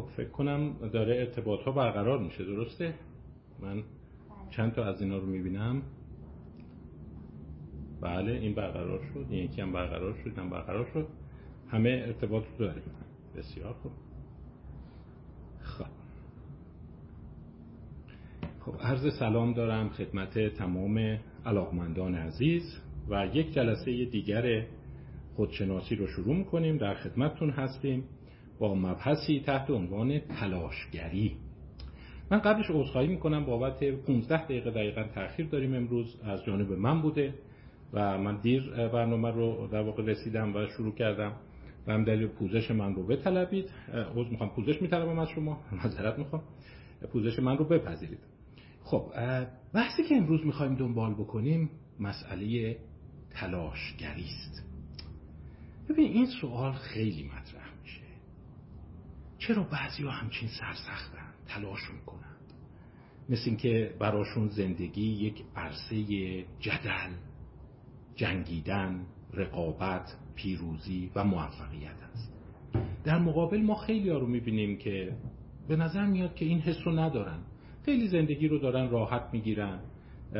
خب فکر کنم داره ارتباط ها برقرار میشه درسته؟ من چند تا از اینا رو می‌بینم. بله این برقرار شد این یکی هم برقرار شد هم برقرار شد. همه ارتباط رو داریم. بسیار خوب. خب. خب عرض سلام دارم خدمت تمام علاقمندان عزیز و یک جلسه دیگر خودشناسی رو شروع می‌کنیم. در خدمتتون هستیم. با مبحثی تحت عنوان تلاشگری. من قبلش عذرخواهی می‌کنم بابت 15 دقیقه دقیقا تاخیر داریم امروز از جانب من بوده و من دیر برنامه رو در واقع رسیدم و شروع کردم. و هم دلیل پوزش من رو بطلبید. عذر می‌خوام پوزش میطلبم از شما معذرت می‌خوام. پوزش من رو بپذیرید. خب بحثی که امروز می‌خوایم دنبال بکنیم مسئله تلاشگری است. ببین این سوال خیلی مطرح. چرا بعضی ها همچین سرسختن؟ تلاش می‌کنند مثل اینکه براشون زندگی یک عرصه جدل جنگیدن رقابت پیروزی و موفقیت است. در مقابل ما خیلی ها رو می‌بینیم که به نظر میاد که این حس رو ندارن. خیلی زندگی رو دارن راحت می‌گیرن.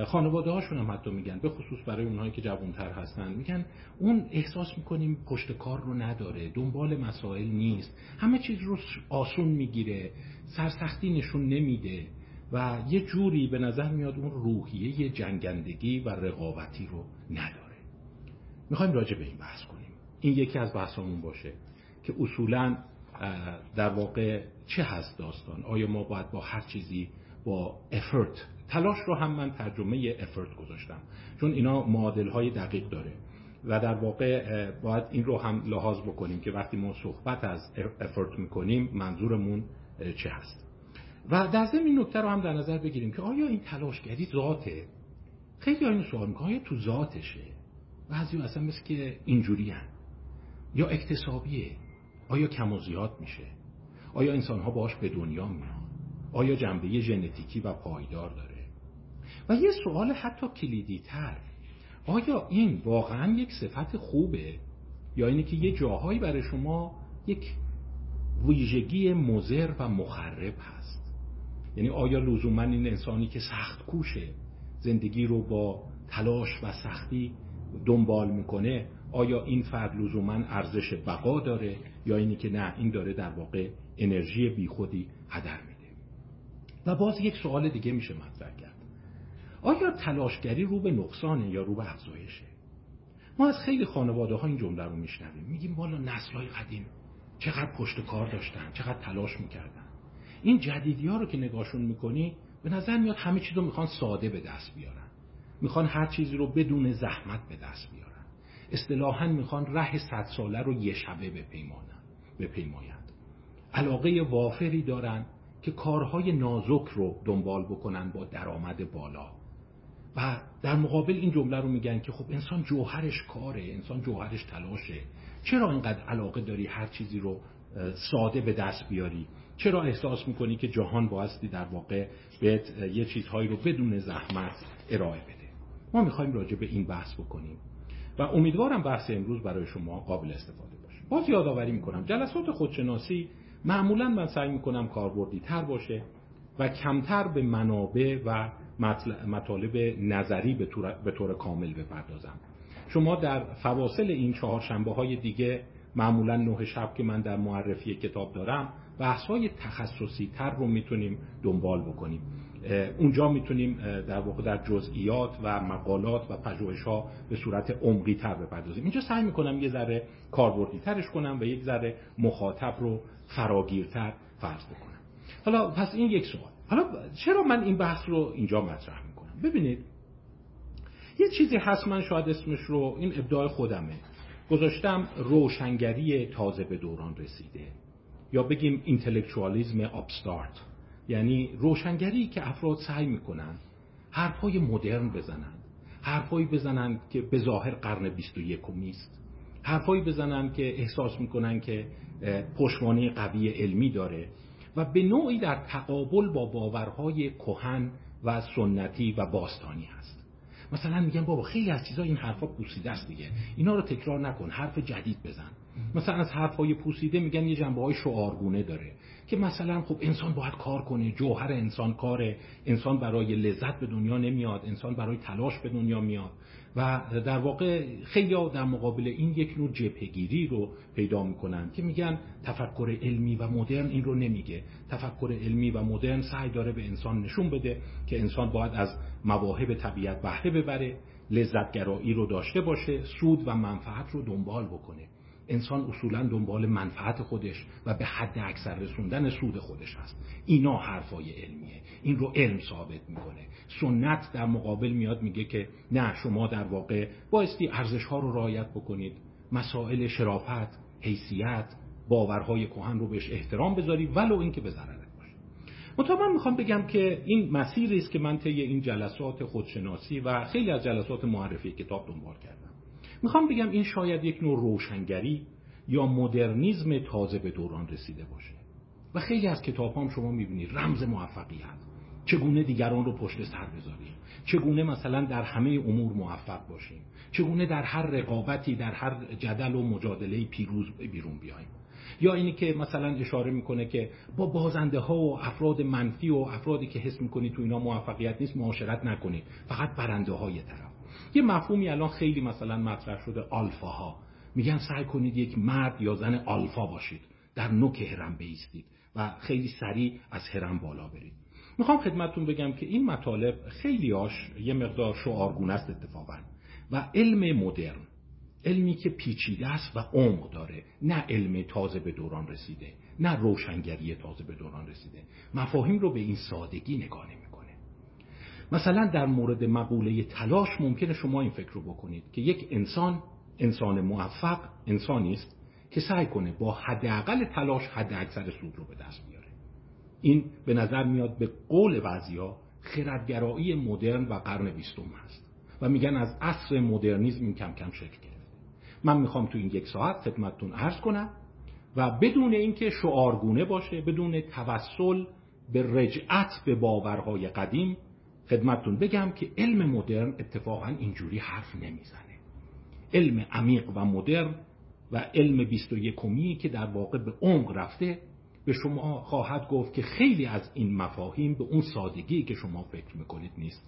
خانواده هاشون هم حتی میگن به خصوص برای اونهایی که جوانتر هستن. میگن اون احساس می‌کنیم پشت کار رو نداره دنبال مسائل نیست. همه چیز رو آسون می‌گیره سرسختی نشون نمیده و یه جوری به نظر میاد اون روحیه جنگندگی و رقابتی رو نداره. می‌خوایم راجع به این بحث کنیم. این یکی از بحثامون باشه که اصولا در واقع چه هست داستان؟ آیا ما باید با هر چیزی با افرت تلاش رو هم من ترجمه افرت گذاشتم. چون اینا معادل های دقیق داره. و در واقع باید این رو هم لحاظ بکنیم که وقتی ما صحبت از افرت می‌کنیم منظورمون چه هست. و در ضمن این نکته رو هم در نظر بگیریم که آیا این تلاشگری ذاته؟ خیلی این سوال می‌کنم آیا تو ذاتشه؟ بعضی اصلا مثل که اینجوری هن. یا اکتسابیه. آیا کم و زیاد میشه؟ آیا انسان ها باش به دنیا میان؟ آیا جنبه ژنتیکی و پایدار داره؟ و یه سوال حتی کلیدی تر آیا این واقعا یک صفت خوبه؟ یا اینه که یه جاهایی برای شما یک ویژگی مزر و مخرب هست؟ یعنی آیا لزوما این انسانی که سخت کوشه زندگی رو با تلاش و سختی دنبال می‌کنه آیا این فرد لزوما ارزش بقا داره یا اینی که نه این داره در واقع انرژی بیخودی هدر میده؟ و باز یک سوال دیگه میشه مطرح کرد. آیا تلاشگری رو به نقصانه یا رو به افزایشه؟ ما از خیلی خانواده ها این جمله رو میشنویم. میگیم والا نسل های قدیم چقدر پشت کار داشتن چقدر تلاش می‌کردن. این جدیدی ها رو که نگاهشون می‌کنی به نظر میاد همه چیز رو می‌خوان ساده به دست بیارن. می‌خوان هر چیزی رو بدون زحمت به دست بیارن. اصطلاحا می‌خوان ره صد ساله رو یه شبه بپیمانن بپیمایند. علاقه وافری دارن که کارهای نازک رو دنبال بکنن با درآمد بالا. و در مقابل این جمله رو میگن که خب انسان جوهرش کاره انسان جوهرش تلاشه. چرا اینقدر علاقه داری هر چیزی رو ساده به دست بیاری؟ چرا احساس می‌کنی که جهان بایستی در واقع بهت یه چیزهایی رو بدون زحمت ارائه بده؟ ما می‌خوایم راجع به این بحث بکنیم. و امیدوارم بحث امروز برای شما قابل استفاده باشه. باز یادآوری می‌کنم جلسات خودشناسی معمولا من سعی می‌کنم کاربردی تر باشه و کمتر به منابع و مطالب نظری به طور کامل بپردازم. شما در فواصل این چهار شنبه های دیگه معمولا نه شب که من در معرفی کتاب دارم بحث های تخصصی تر رو می‌تونیم دنبال بکنیم. اونجا می‌تونیم در واقع در جزئیات و مقالات و پژوهش ها به صورت عمقی تر بپردازیم. اینجا سعی می‌کنم یه ذره کاربردی ترش کنم و یک ذره مخاطب رو فراگیرتر فرض بکنم. حالا پس این یک سوال. حالا چرا من این بحث رو اینجا مطرح می‌کنم؟ ببینید یه چیزی هست من شاید اسمش رو این ابداع خودمه. گذاشتم روشنگری تازه به دوران رسیده. یا بگیم اینتלקچوالیسم آپستارت یعنی روشنگری که افراد سعی می‌کنن حرفای مدرن بزنن. حرفایی بزنن که به ظاهر قرن 21 است حرفایی بزنن که احساس می‌کنن که پشتوانه قوی علمی داره. و به نوعی در تقابل با باورهای کهن و سنتی و باستانی هست. مثلا میگن بابا خیلی از چیزا این حرفا پوسیده است دیگه. اینا رو تکرار نکن حرف جدید بزن. مثلا از حرفهای پوسیده میگن یه جنبه های شعارگونه داره. که مثلا خب انسان باید کار کنه جوهر انسان کاره. انسان برای لذت به دنیا نمیاد انسان برای تلاش به دنیا میاد. و در واقع خیلی در مقابل این یک نوع جبهگیری رو پیدا می‌کنن که میگن تفکر علمی و مدرن این رو نمیگه. تفکر علمی و مدرن سعی داره به انسان نشون بده که انسان باید از مواهب طبیعت بهره ببره لذتگرایی رو داشته باشه سود و منفعت رو دنبال بکنه. انسان اصولا دنبال منفعت خودش و به حد اکثر رسوندن سود خودش هست. اینا حرفای علمیه. این رو علم ثابت می‌کنه. سنت در مقابل میاد میگه که نه شما در واقع بایستی ارزش ها رو رعایت بکنید. مسائل شرافت حیثیت باورهای کهن رو بهش احترام بذاری ولو اینکه به ضررت باشه. منتها من می‌خوام بگم که این مسیری است که من طی این جلسات خودشناسی و خیلی از جلسات معرفی کتاب دنبال کردم. می‌خوام بگم این شاید یک نوع روشنگری یا مدرنیزم تازه به دوران رسیده باشه. و خیلی از کتاب هم شما می‌بینید رمز موفقیت چگونه دیگران رو پشت سر بذاریم؟ چگونه مثلا در همه امور موفق باشیم؟ چگونه در هر رقابتی در هر جدل و مجادله پیروز بیرون بیایم یا اینی که مثلا اشاره می‌کنه که با بازنده ها و افراد منفی و افرادی که حس می‌کنید تو اینا موفقیت نیست معاشرت نکنید فقط برنده های طرف. یه مفهومی الان خیلی مثلا مطرح شده ها میگن سعی کنید یک مرد یا زن آلفا باشید. در نوک هرم بیستید و خیلی سریع از هرم بالا برید. می‌خوام خدمتتون بگم که این مطالب خیلیاش یه مقدار شعارگونه است اتفاقا. و علم مدرن علمی که پیچیده است و عمق داره. نه علم تازه به دوران رسیده نه روشنگری تازه به دوران رسیده. مفاهیم رو به این سادگی نگاه نمی‌کنه مثلا در مورد مقوله تلاش ممکنه شما این فکر رو بکنید که یک انسان انسان موفق انسانی است که سعی کنه با حداقل تلاش حد اکثر سود رو به دست بیاره. این به نظر میاد به قول بعضیا خردگرایی مدرن و قرن بیستم هست و میگن از عصر مدرنیزم این کم کم شکل گرفته. من می‌خوام تو این یک ساعت خدمتتون عرض کنم و بدون اینکه شعارگونه باشه بدون توسل به رجعت به باورهای قدیم خدمتتون بگم که علم مدرن اتفاقا اینجوری حرف نمی‌زنه. علم عمیق و مدرن و علم بیست و یکمی که در واقع به عمق رفته به شما خواهد گفت که خیلی از این مفاهیم به اون سادگی که شما فکر می‌کنید نیست.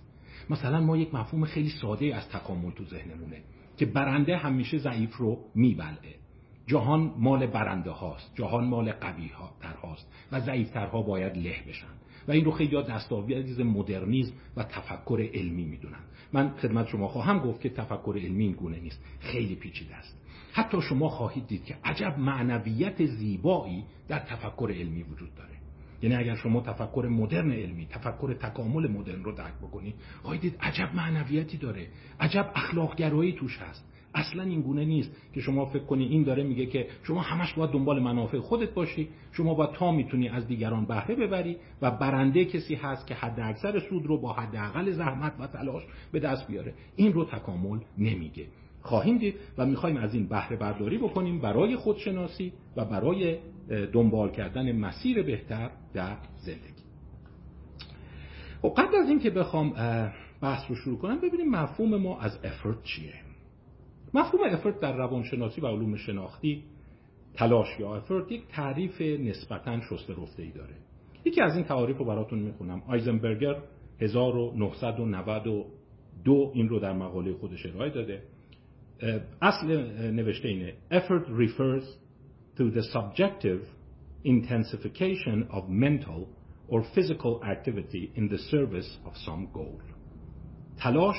مثلا ما یک مفهوم خیلی ساده از تکامل تو ذهنمونه که برنده همیشه ضعیف رو میبلعه. جهان مال برنده هاست جهان مال قوی هاست و ضعیفترها باید له بشن. و این رو خیلی دستاویز مدرنیزم و تفکر علمی می‌دونن من خدمت شما خواهم گفت که تفکر علمی این گونه نیست. خیلی پیچیده است. حتی شما خواهید دید که عجب معنویت زیبایی در تفکر علمی وجود داره. یعنی اگر شما تفکر مدرن علمی تفکر تکامل مدرن رو درک بکنید خواهید دید عجب معنویتی داره. عجب اخلاقگرایی توش هست. اصلا این گونه نیست که شما فکر کنی این داره میگه که شما همش باید دنبال منافع خودت باشی شما باید تا می‌تونی از دیگران بهره ببری و برنده کسی هست که حد اکثر سود رو با حداقل زحمت و تلاش به دست بیاره. این رو تکامل نمیگه. خواهیم دید و می‌خوایم از این بهره برداری بکنیم برای خودشناسی و برای دنبال کردن مسیر بهتر در زندگی. و خب، قبل از اینکه بخوام بحث رو شروع کنم ببینیم مفهوم ما از افرت چیه. مفهوم افرت در روانشناسی و علوم شناختی تلاش یا افرت یک تعریف نسبتا شسته رفته ای داره. یکی از این تعاریف رو براتون می‌خونم. آیزنبرگر 1992 این رو در مقاله خودش ارائه داده. اصل نوشته اینه effort refers to the subjective intensification of mental or physical activity in the service of some goal. تلاش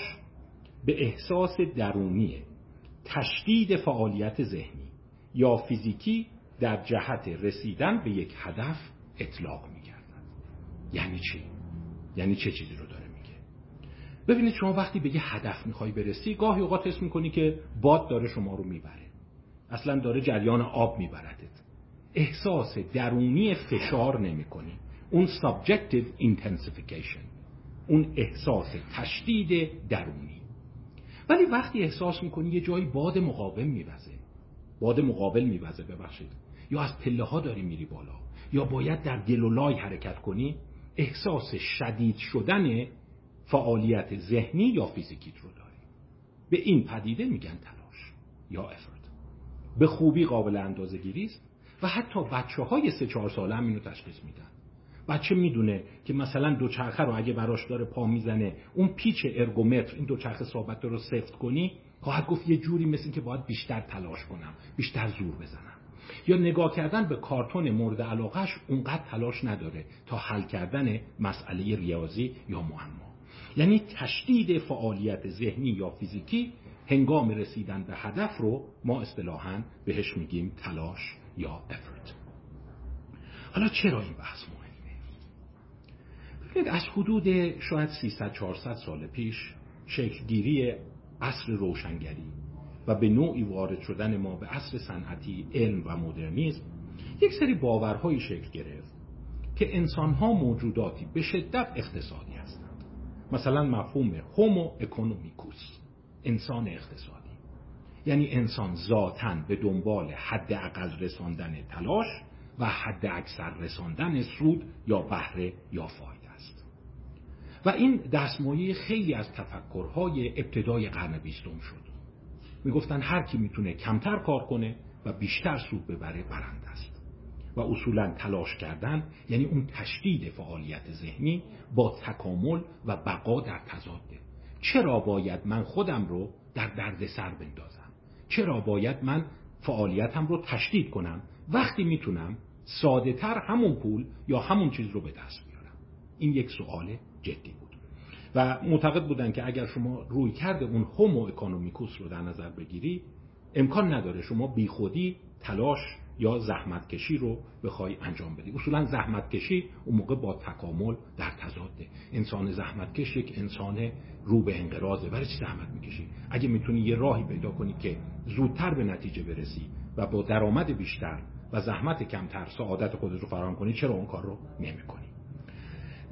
به احساس درونی تشدید فعالیت ذهنی یا فیزیکی در جهت رسیدن به یک هدف اطلاق میگردن یعنی چی؟ یعنی چه چیزی رو داره میگه؟ ببینید شما وقتی به یه هدف می‌خوای برسی گاهی اوقات حس می‌کنی که باد داره شما رو می‌بره. اصلا داره جریان آب میبردت. احساس درونی فشار نمی‌کنی. اون subjective intensification اون احساس تشدید درونی. ولی وقتی احساس می‌کنی یه جایی باد مقاوم میوزه. باد مقابل میوزه ببخشید. یا از پله ها داری میری بالا یا باید در گلولای حرکت کنی احساس شدید شدن فعالیت ذهنی یا فیزیکیت رو داری. به این پدیده میگن تلاش یا افرد به خوبی قابل اندازه است و حتی بچه های سه چهار ساله هم اینو تشخیص میدن. بچه می‌دونه که مثلا دوچرخه رو اگه براش داره پا می‌زنه اون پیچ ارگومتر این دوچرخه ثابت رو سفت کنی خواهد گفت یه جوری مثل که باید بیشتر تلاش کنم بیشتر زور بزنم. یا نگاه کردن به کارتون مورد علاقهش اونقدر تلاش نداره تا حل کردن مسئله ریاضی یا معما. یعنی تشدید فعالیت ذهنی یا فیزیکی هنگام رسیدن به هدف رو ما اصطلاحا بهش میگیم تلاش یا افرت حالا چرا این بحث ببینید از حدود شاید 300 400 سال پیش شکلگیری عصر روشنگری و به نوعی وارد شدن ما به عصر صنعتی علم و مدرنیزم یک سری باورهایی شکل گرفت که انسانها موجوداتی به شدت اقتصادی هستند. مثلا مفهوم هومو اکونومیکوس انسان اقتصادی. یعنی انسان ذاتا به دنبال حد اقل رساندن تلاش و حد اکثر رساندن سود یا بهره یا فایده. و این دستمایه خیلی از تفکرهای ابتدای قرن بیستم شد. می‌گفتن هر کی می‌تونه کمتر کار کنه و بیشتر سود ببره برنده است. و اصولا تلاش کردن یعنی اون تشدید فعالیت ذهنی با تکامل و بقا در تضاده چرا باید من خودم رو در دردسر بندازم؟ چرا باید من فعالیتم رو تشدید کنم؟ وقتی می‌تونم ساده تر همون پول یا همون چیز رو به دست بیارم؟ این یک سوال جدی بود. و معتقد بودن که اگر شما روی کرده اون هومو اکانومیکوس رو در نظر بگیری امکان نداره شما بیخودی تلاش یا زحمت کشی رو بخوای انجام بدی. اصولا زحمت کشی اون موقع با تکامل در تضاده. انسان زحمت کش یک انسان رو به انقراضه. برای چی زحمت می‌کشی؟ اگه می‌تونی یه راهی پیدا کنی که زودتر به نتیجه برسی و با درآمد بیشتر و زحمت کمتر سعادت خودت رو فراهم کنی چرا اون کار رو نمی‌کنی؟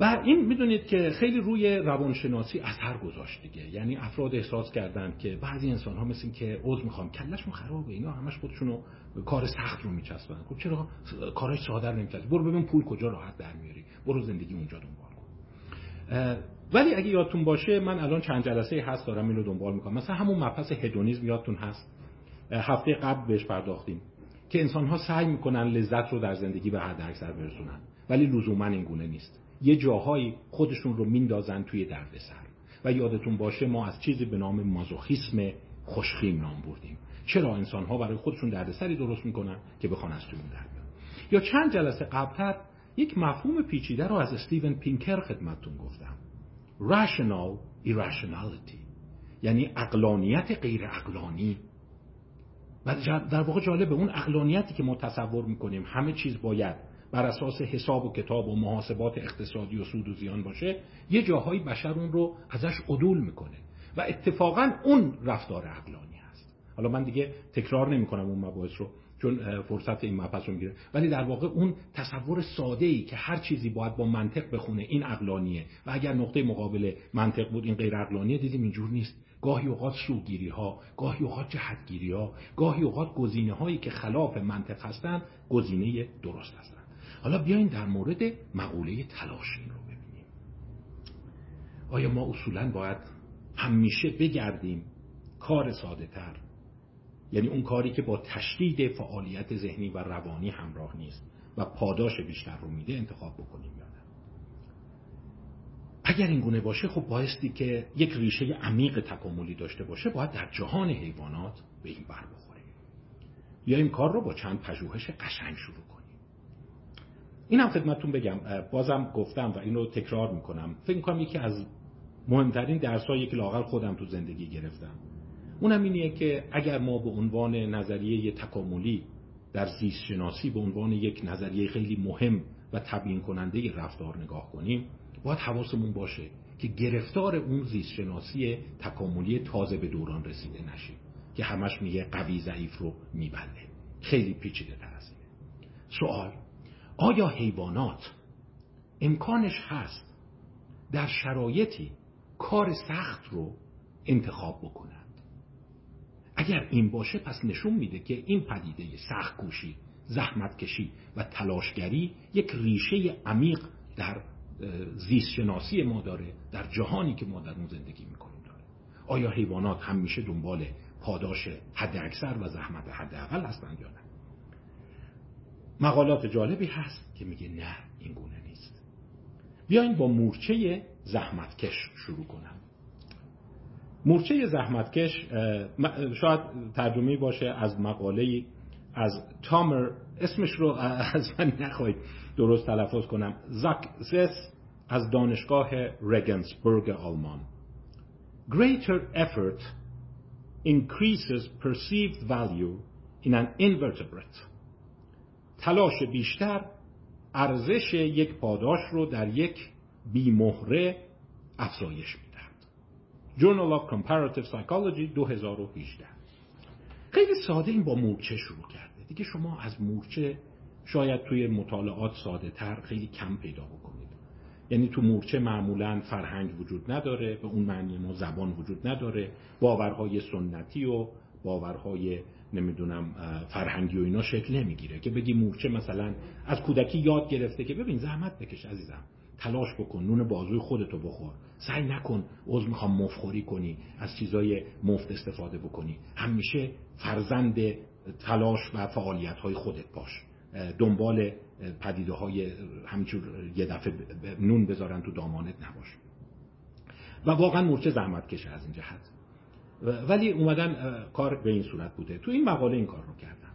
و این می‌دونید که خیلی روی روانشناسی اثر گذاشت دیگه. یعنی افراد احساس کردن که بعضی انسان ها مثل که عضو می‌خوام کلشون خرابه اینا همش خودشونو کار سخت رو میچسبن. خب چرا؟ کارش ساده نمیچسب برو ببین پول کجا راحت در میاری. برو زندگی اونجا دنبال کن. ولی اگه یادتون باشه من الان چند جلسه هست دارم اینو دنبال می‌کنم. مثلا همون مبحث هدونیسم یادتون هست؟ هفته قبل بهش پرداختیم که انسان ها سعی می‌کنن لذت رو در زندگی به حد اکثر برسونن. ولی لزوما این گونه نیست. یه جاهایی خودشون رو میندازن توی دردسر. و یادتون باشه ما از چیزی به نام مازوخیسم خوشخیم نام بردیم. چرا انسان ها برای خودشون دردسری درست می‌کنن که بخوان از توی اون یا چند جلسه قبلتر یک مفهوم پیچیده رو از استیون پینکر خدمتتون گفتم. Rational irrationality. یعنی اقلانیت غیر اقلانی و در واقع جالبه اون اقلانیتی که ما تصور می‌کنیم همه چیز باید بر اساس حساب و کتاب و محاسبات اقتصادی و سود و زیان باشه یه جاهایی بشر اون رو ازش عدول می‌کنه و اتفاقا اون رفتار عقلانی هست. حالا من دیگه تکرار نمی‌کنم اون مباحث رو چون فرصت این مبحث رو می‌گیره. ولی در واقع اون تصور ساده ای که هر چیزی باید با منطق بخونه این عقلانیه. و اگر نقطه مقابل منطق بود این غیر عقلانیه دیدیم اینجور نیست. گاهی اوقات سوگیری ها گاهی اوقات جهتگیری ها گاهی اوقات گزینه هایی که خلاف منطق هستند گزینه درست هستند حالا بیاین در مورد مقوله تلاش این رو ببینیم. آیا ما اصولا باید همیشه بگردیم کار ساده تر یعنی اون کاری که با تشدید فعالیت ذهنی و روانی همراه نیست و پاداش بیشتر رو میده انتخاب بکنیم یا نه؟ اگر این گونه باشه خب بایستی که یک ریشه عمیق تکاملی داشته باشه باید در جهان حیوانات به این بر بخوره. یا این کار رو با چند پژوهش قشنگ شروع کنیم. اینم خدمتتون بگم بازم گفتم و اینو تکرار می‌کنم. فکر می‌کنم یکی از مهمترین درسایی که لاقل خودم تو زندگی گرفتم. اونم اینیه که اگر ما به عنوان نظریه تکاملی در زیست شناسی به عنوان یک نظریه خیلی مهم و تبیین کننده رفتار نگاه کنیم باید حواسمون باشه که گرفتار اون زیست شناسی تکاملی تازه به دوران رسیده نشیم که همش میگه قوی ضعیف رو میبنده. خیلی پیچیده تر از اینه. سوال آیا حیوانات امکانش هست در شرایطی کار سخت رو انتخاب بکنند؟ اگر این باشه پس نشون میده که این پدیده سخت کوشی زحمت کشی و تلاشگری یک ریشه عمیق در زیست شناسی ما داره در جهانی که ما در اون زندگی می‌کنیم. داره آیا حیوانات همیشه دنبال پاداش حد اکثر و زحمت حد اقل هستند یا نه؟ مقالات جالبی هست که میگه نه این گونه نیست. بیاین با مورچه زحمتکش شروع کنم. مورچه زحمتکش شاید ترجمه باشه از مقاله از تامر اسمش رو از من نخواهید درست تلفظ کنم. زاکسس از دانشگاه رگنسبرگ آلمان. Greater effort increases perceived value in an invertebrate. تلاش بیشتر ارزش یک پاداش رو در یک بیمهره افزایش می‌دهد. Journal of Comparative Psychology 2018 خیلی ساده این با مورچه شروع کرده. دیگه شما از مورچه شاید توی مطالعات ساده تر خیلی کم پیدا بکنید. یعنی تو مورچه معمولا فرهنگ وجود نداره به اون معنی ما زبان وجود نداره. باورهای سنتی و باورهای نمی‌دونم فرهنگی و اینا شکل نمی‌گیره که بگی مورچه مثلا از کودکی یاد گرفته که ببین زحمت بکش عزیزم تلاش بکن نون بازوی خودتو بخور سعی نکن عضو می‌خوام مفخوری کنی از چیزای مفت استفاده بکنی. همیشه فرزند تلاش و فعالیت های خودت باش. دنبال پدیده های همینجور یه دفعه نون بذارن تو دامانت نباش. و واقعا مورچه زحمت کشه از این جهت. ولی اومدن کار به این صورت بوده. تو این مقاله این کار رو کردن.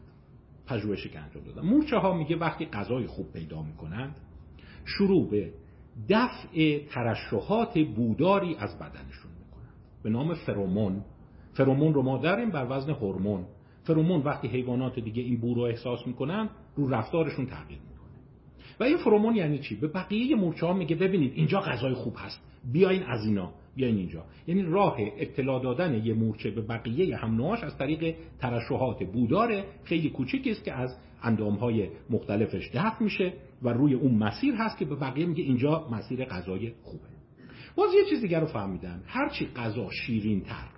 پژوهشی که انجام دادن مورچه ها میگه وقتی غذای خوب پیدا می‌کنند شروع به دفع ترشحات بوداری از بدنشون می‌کنند. به نام فرومون فرومون رو ما داریم بر وزن هورمون. فرومون وقتی حیوانات دیگه این بو رو احساس می‌کنن رو رفتارشون تغییر می‌کنه. و این فرومون یعنی چی؟ به بقیه مورچه ها میگه ببینید اینجا غذای خوب هست. بیاین از اینا. بیاین اینجا. یعنی راه اطلاع دادن یه مورچه به بقیه هم از طریق ترشحات بودار خیلی کوچیکی است که از اندامهای مختلفش دفع میشه و روی اون مسیر هست که به بقیه میگه اینجا مسیر غذای خوبه. باز یه چیز دیگر رو فهمیدن. هرچی غذا شیرین تر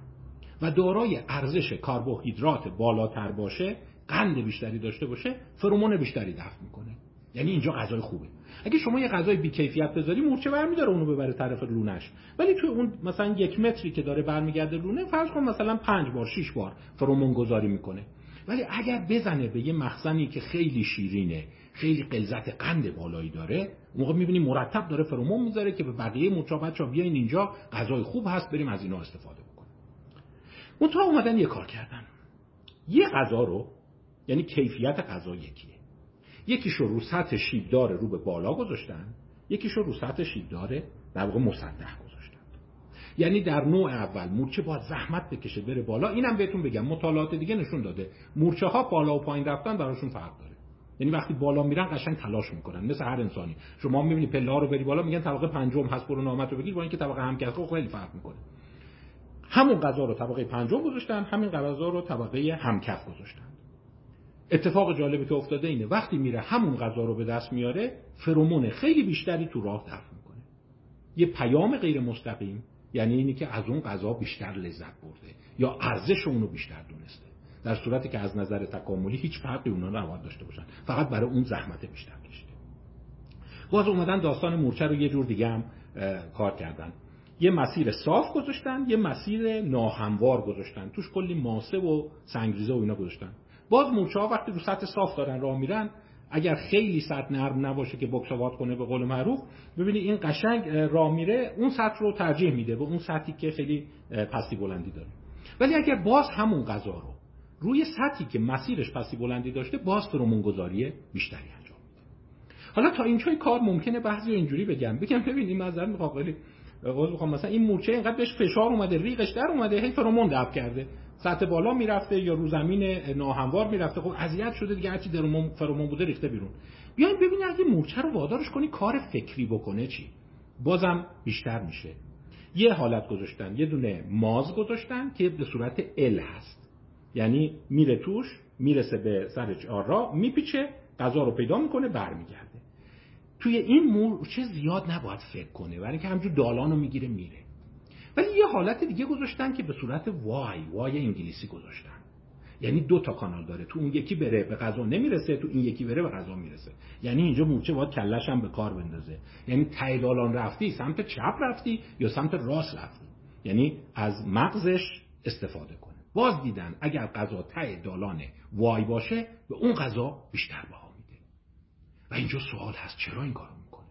و دارای ارزش کربوهیدرات بالاتر باشه قند بیشتری داشته باشه فرومون بیشتری دفع می‌کنه. یعنی اینجا غذای خوبه. اگه شما یه غذای بیکیفیت بذاری مورچه برمیداره اونو ببره طرف لونش. ولی تو اون مثلا یک متری که داره برمیگرده لونه فرض کن مثلا پنج بار شش بار فرومون گذاری می‌کنه. ولی اگر بزنه به یه مخزنی که خیلی شیرینه خیلی قلزت قند بالایی داره موقع می‌بینی مرتب داره فرومون می‌ذاره که به بقیه مورچه بچا بیاین اینجا غذای خوب هست بریم از اینا استفاده بکنیم. اون اومدن یه کار کردن. یه غذا رو یعنی کیفیت غذا یکیه. یکیشو رو سطح شیبدار رو به بالا گذاشتن یکیشو رو سطح شیبدار در واقع مسطح گذاشتن. یعنی در نوع اول مورچه باید زحمت بکشه بره بالا. اینم بهتون بگم مطالعات دیگه نشون داده. مورچه ها بالا و پایین رفتن براشون فرق داره. یعنی وقتی بالا میرن قشنگ تلاش می‌کنن مثل هر انسانی. شما می‌بینی پله ها رو بری بالا میگن طبقه پنجم هست برو نامت رو بگیر با اینکه طبقه همکف خیلی فرق می‌کنه. همون غذا رو طبقه پنجم گذاشتن همین غذا رو طبقه همکف گذاشتن. اتفاق جالبی که افتاده اینه. وقتی میره همون غذا رو به دست میاره فرومون خیلی بیشتری تو راه دفع می‌کنه. یه پیام غیر مستقیم یعنی اینی که از اون غذا بیشتر لذت برده یا ارزش اونو بیشتر دونسته. در صورتی که از نظر تکاملی هیچ فرقی اونا نباید داشته باشن. فقط برای اون زحمت بیشتر کشیده. باز اومدن داستان مورچه رو یه جور دیگه هم کار کردن. یه مسیر صاف گذاشتن یه مسیر ناهموار گذاشتن. توش کلی ماسه و سنگریزه و اینا گذاشتن. باز مورچه وقتی رو سطح صاف دارن راه میرن اگر خیلی سطح نرم نباشه که بکسوات کنه به قول معروف ببینید این قشنگ راه میره اون سطح رو ترجیح میده به اون سطحی که خیلی پستی بلندی داره. ولی اگر باز همون غذا رو روی سطحی که مسیرش پستی بلندی داشته باز فرومون گذاری بیشتری انجام میده. حالا تا اینجای کار ممکنه بعضی اینجوری بگم. بگم ببین این منظر می‌خوام خیلی مثلا این مورچه اینقدر بهش فشار اومده ریقش در اومده هی فرومون دفع کرده. سطح بالا می‌رفته یا رو زمین ناهموار می‌رفته؟ خب اذیت شده دیگه هرچی در فرمون بوده ریخته بیرون. بیاین ببینید اگه مورچه رو وادارش کنی کار فکری بکنه چی؟ بازم بیشتر میشه. یه حالت گذاشتن یه دونه ماز گذاشتن که به صورت ال هست. یعنی میره توش می‌رسه به سر را میپیچه غذا رو پیدا می‌کنه برمیگرده. توی این مورچه زیاد نباید فکر کنه برای اینکه همجور دالانو می‌گیره میره. ولی یه حالت دیگه گذاشتن که به صورت وای وای انگلیسی گذاشتن. یعنی دو تا کانال داره. تو اون یکی بره به غذا نمی‌رسه تو این یکی بره به غذا می‌رسه. یعنی اینجا مورچه باید کلش هم به کار بندازه. یعنی تایدالان رفتی سمت چپ رفتی یا سمت راست رفتی. یعنی از مغزش استفاده کنه. باز دیدن اگر غذا ته دالان وای باشه به اون غذا بیشتر بها میده. و اینجا سوال هست چرا این کارو می‌کنه؟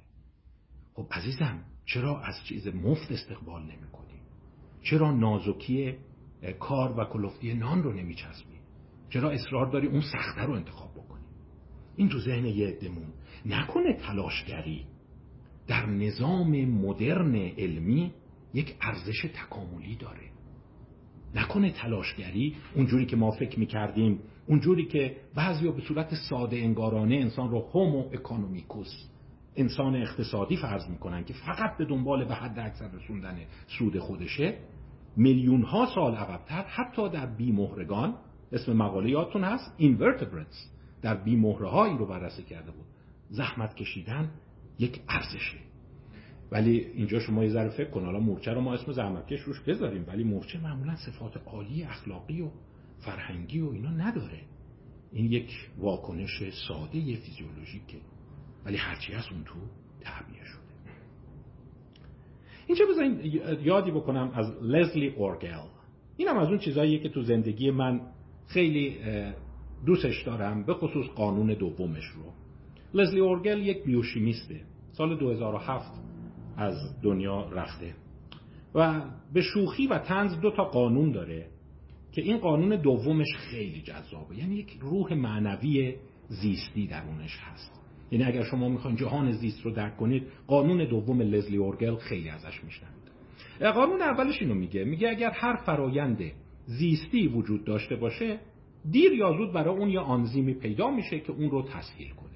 خب عزیزم چرا از چیز مفت استقبال نمی‌کنی چرا نازکی کار و کلفتی نان رو نمیچسبی؟ چرا اصرار داری اون سخته رو انتخاب بکنی؟ این تو ذهن یه عدمون نکنه تلاشگری در نظام مدرن علمی یک ارزش تکاملی داره. نکنه تلاشگری اونجوری که ما فکر می‌کردیم اونجوری که بعضی به صورت ساده انگارانه انسان رو هومو اکانومیکوس انسان اقتصادی فرض می‌کنن که فقط به دنبال به حد اکثر رسوندن سود خودشه. میلیون ها سال عقبتر حتی در بیمهرگان اسم مقاله یادتون هست اینورتبرتس در بیمهره هایی رو بررسی کرده بود. زحمت کشیدن یک ارزشه. ولی اینجا شما یه ذره فکر کن حالا مورچه رو ما اسم زحمتکش روش بذاریم ولی مورچه معمولا صفات عالی اخلاقی و فرهنگی و اینا نداره. این یک واکنش ساده فیزیولوژیکه. ولی هرچی هست اون تو تعبیه شده اینجا بذارین یادی بکنم از لزلی اورگل اینم از اون چیزاییه که تو زندگی من خیلی دوستش دارم به خصوص قانون دومش رو. لزلی اورگل یک بیوشیمیسته. سال 2007 از دنیا رفته. و به شوخی و تنز دو تا قانون داره که این قانون دومش خیلی جذابه. یعنی یک روح معنوی زیستی درونش هست. یعنی اگر شما می‌خواین جهان زیست رو درک کنید قانون دوم لزلی اورگل خیلی ازش میشنوید. قانون اولش اینو میگه. میگه اگر هر فرایند زیستی وجود داشته باشه دیر یا زود برای اون یه آنزیمی پیدا میشه که اون رو تسهیل کنه.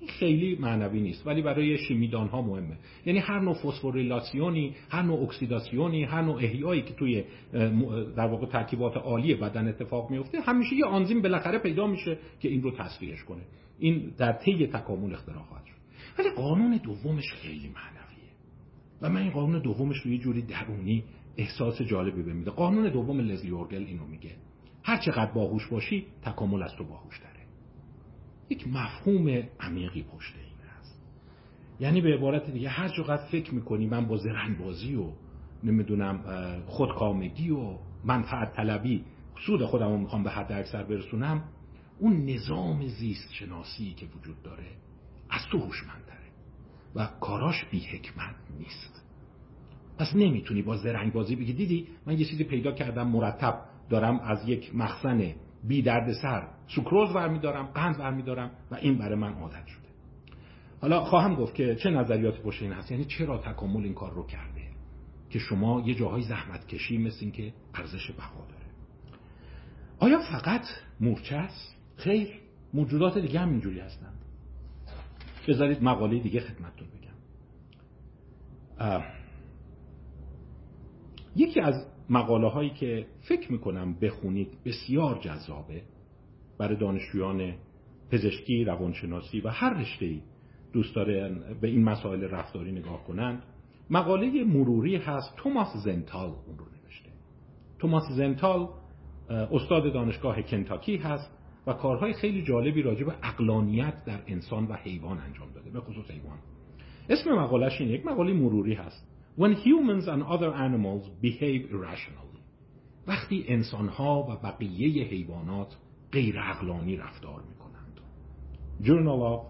این خیلی معنوی نیست ولی برای شیمیدان ها مهمه. یعنی هر نوع فسفوریلاسیونی هر نوع اکسیداسیونی هر نوع احیایی که توی در واقع ترکیبات عالی بدن اتفاق میفته همیشه یه آنزیم بالاخره پیدا میشه که این رو تصفیهش کنه. این در طی تکامل اختراع خواهد شد. ولی قانون دومش خیلی معنویه. و من این قانون دومش رو یه جوری درونی احساس جالبی بمیده قانون دوم لزلی اورگل اینو میگه. هر چقدر باهوش باشی تکامل از تو باهوش داره یک مفهوم عمیقی پشت این هست. یعنی به عبارت دیگه هر چقدر فکر می‌کنی من با زرنگ بازی و نمی‌دونم خودکامگی و منفعت طلبی سود خودم رو می‌خوام به حد اکثر برسونم اون نظام زیست شناسی که وجود داره از تو هوشمندتره و کاراش بی حکمت نیست. پس نمی‌تونی با زرنگ بازی بگی دیدی؟ من یه چیزی پیدا کردم مرتب دارم از یک مخزن بی درد سر سوکروز برمیدارم قند برمیدارم و این برای من عادت شده. حالا خواهم گفت که چه نظریات پشت این هست؟ یعنی چرا تکامل این کار رو کرده که شما یه جاهای زحمت کشی مثل این که ارزش بها داره؟ آیا فقط مورچه است؟ خیر موجودات دیگه هم اینجوری هستند بذارید مقاله دیگه خدمتتون بگم. یکی از مقاله هایی که فکر می‌کنم بخونید بسیار جذابه برای دانشجویان پزشکی، روانشناسی و هر ای دوست دارن به این مسائل رفتاری نگاه کنند مقاله مروری هست توماس زنتال اون رو نوشته. توماس زنتال استاد دانشگاه کنتاکی هست. و کارهای خیلی جالبی راجع به اقلانیت در انسان و حیوان انجام داده به خصوص حیوان. اسم مقالش این یک مقاله مروری هست. When humans and other animals behave irrationally وقتی انسانها و بقیه حیوانات غیر اقلانی رفتار می کنند Journal of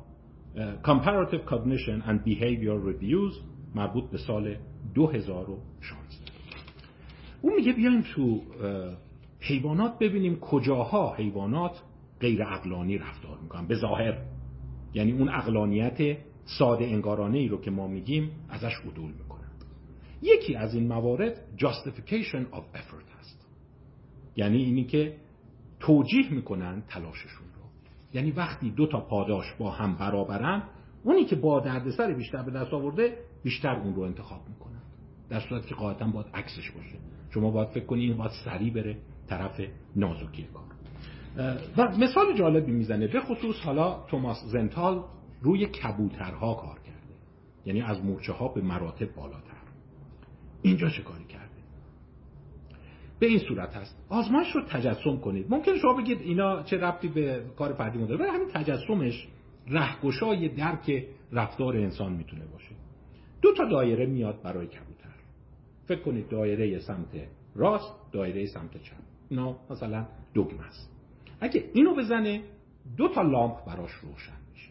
Comparative Cognition and Behavior Reviews مربوط به سال 2016 اون میگه بیایم تو حیوانات ببینیم کجاها حیوانات غیر اقلانی رفتار می‌کنن به ظاهر. یعنی اون اقلانیت ساده انگارانه ای رو که ما میگیم ازش عدول می‌کنن یکی از این موارد justification of effort هست. یعنی اینی که توجیه می‌کنن تلاششون رو. یعنی وقتی دو تا پاداش با هم برابرن اونی که با دردسر بیشتر به دست آورده بیشتر اون رو انتخاب می‌کنن. در صورتی که قاعدتا باید عکسش باشه. شما باید فکر کنید این باید سریع بره طرف نازکی کار. و مثال جالبی می‌زنه. به خصوص حالا توماس زنتال روی کبوترها کار کرده. یعنی از مورچه ها به مراتب بالاتر. اینجا چه کاری کرده؟ به این صورت هست آزمایش رو تجسم کنید. ممکن شما بگید اینا چه ربطی به کار فردی داره ولی همین تجسمش رهگشای درک رفتار انسان می‌تونه باشه. دو تا دایره میاد برای کبوتر. فکر کنید دایره سمت راست دایره سمت چپ. اینا مثلا دگمه است. اگه اینو بزنه دو تا لامپ براش روشن میشه.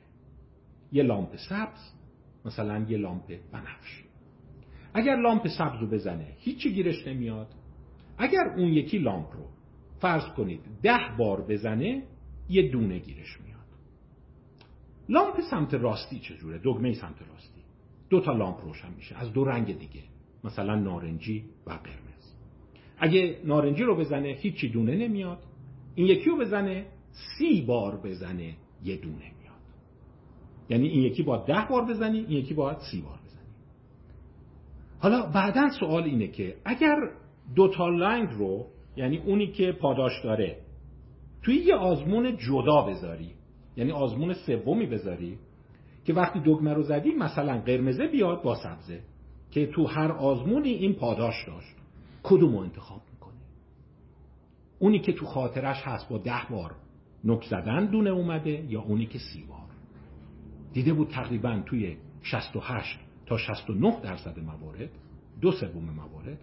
یه لامپ سبز مثلا یه لامپ بنفش. اگر لامپ سبز رو بزنه هیچی گیرش نمیاد. اگر اون یکی لامپ رو فرض کنید ده بار بزنه یه دونه گیرش میاد. لامپ سمت راستی چجوره؟ دگمه سمت راستی. دو تا لامپ روشن میشه. از دو رنگ دیگه. مثلا نارنجی و قرمز. اگه نارنجی رو بزنه هیچی دونه نمیاد. این یکی رو بزنه سی بار بزنه یه دونه میاد. یعنی این یکی با ده بار بزنی این یکی باید سی بار بزنی. حالا بعدا سوال اینه که اگر دو تا لنگ رو یعنی اونی که پاداش داره توی یه آزمون جدا بذاری یعنی آزمون سومی بذاری که وقتی دگمه رو زدی مثلا قرمزه بیاد با سبزه که تو هر آزمونی این پاداش داشت. کدوم رو انتخاب؟ اونی که تو خاطرش هست با ده بار نک زدن دونه اومده یا اونی که سی بار. دیده بود تقریبا توی 68 تا 69 درصد موارد دو سوم موارد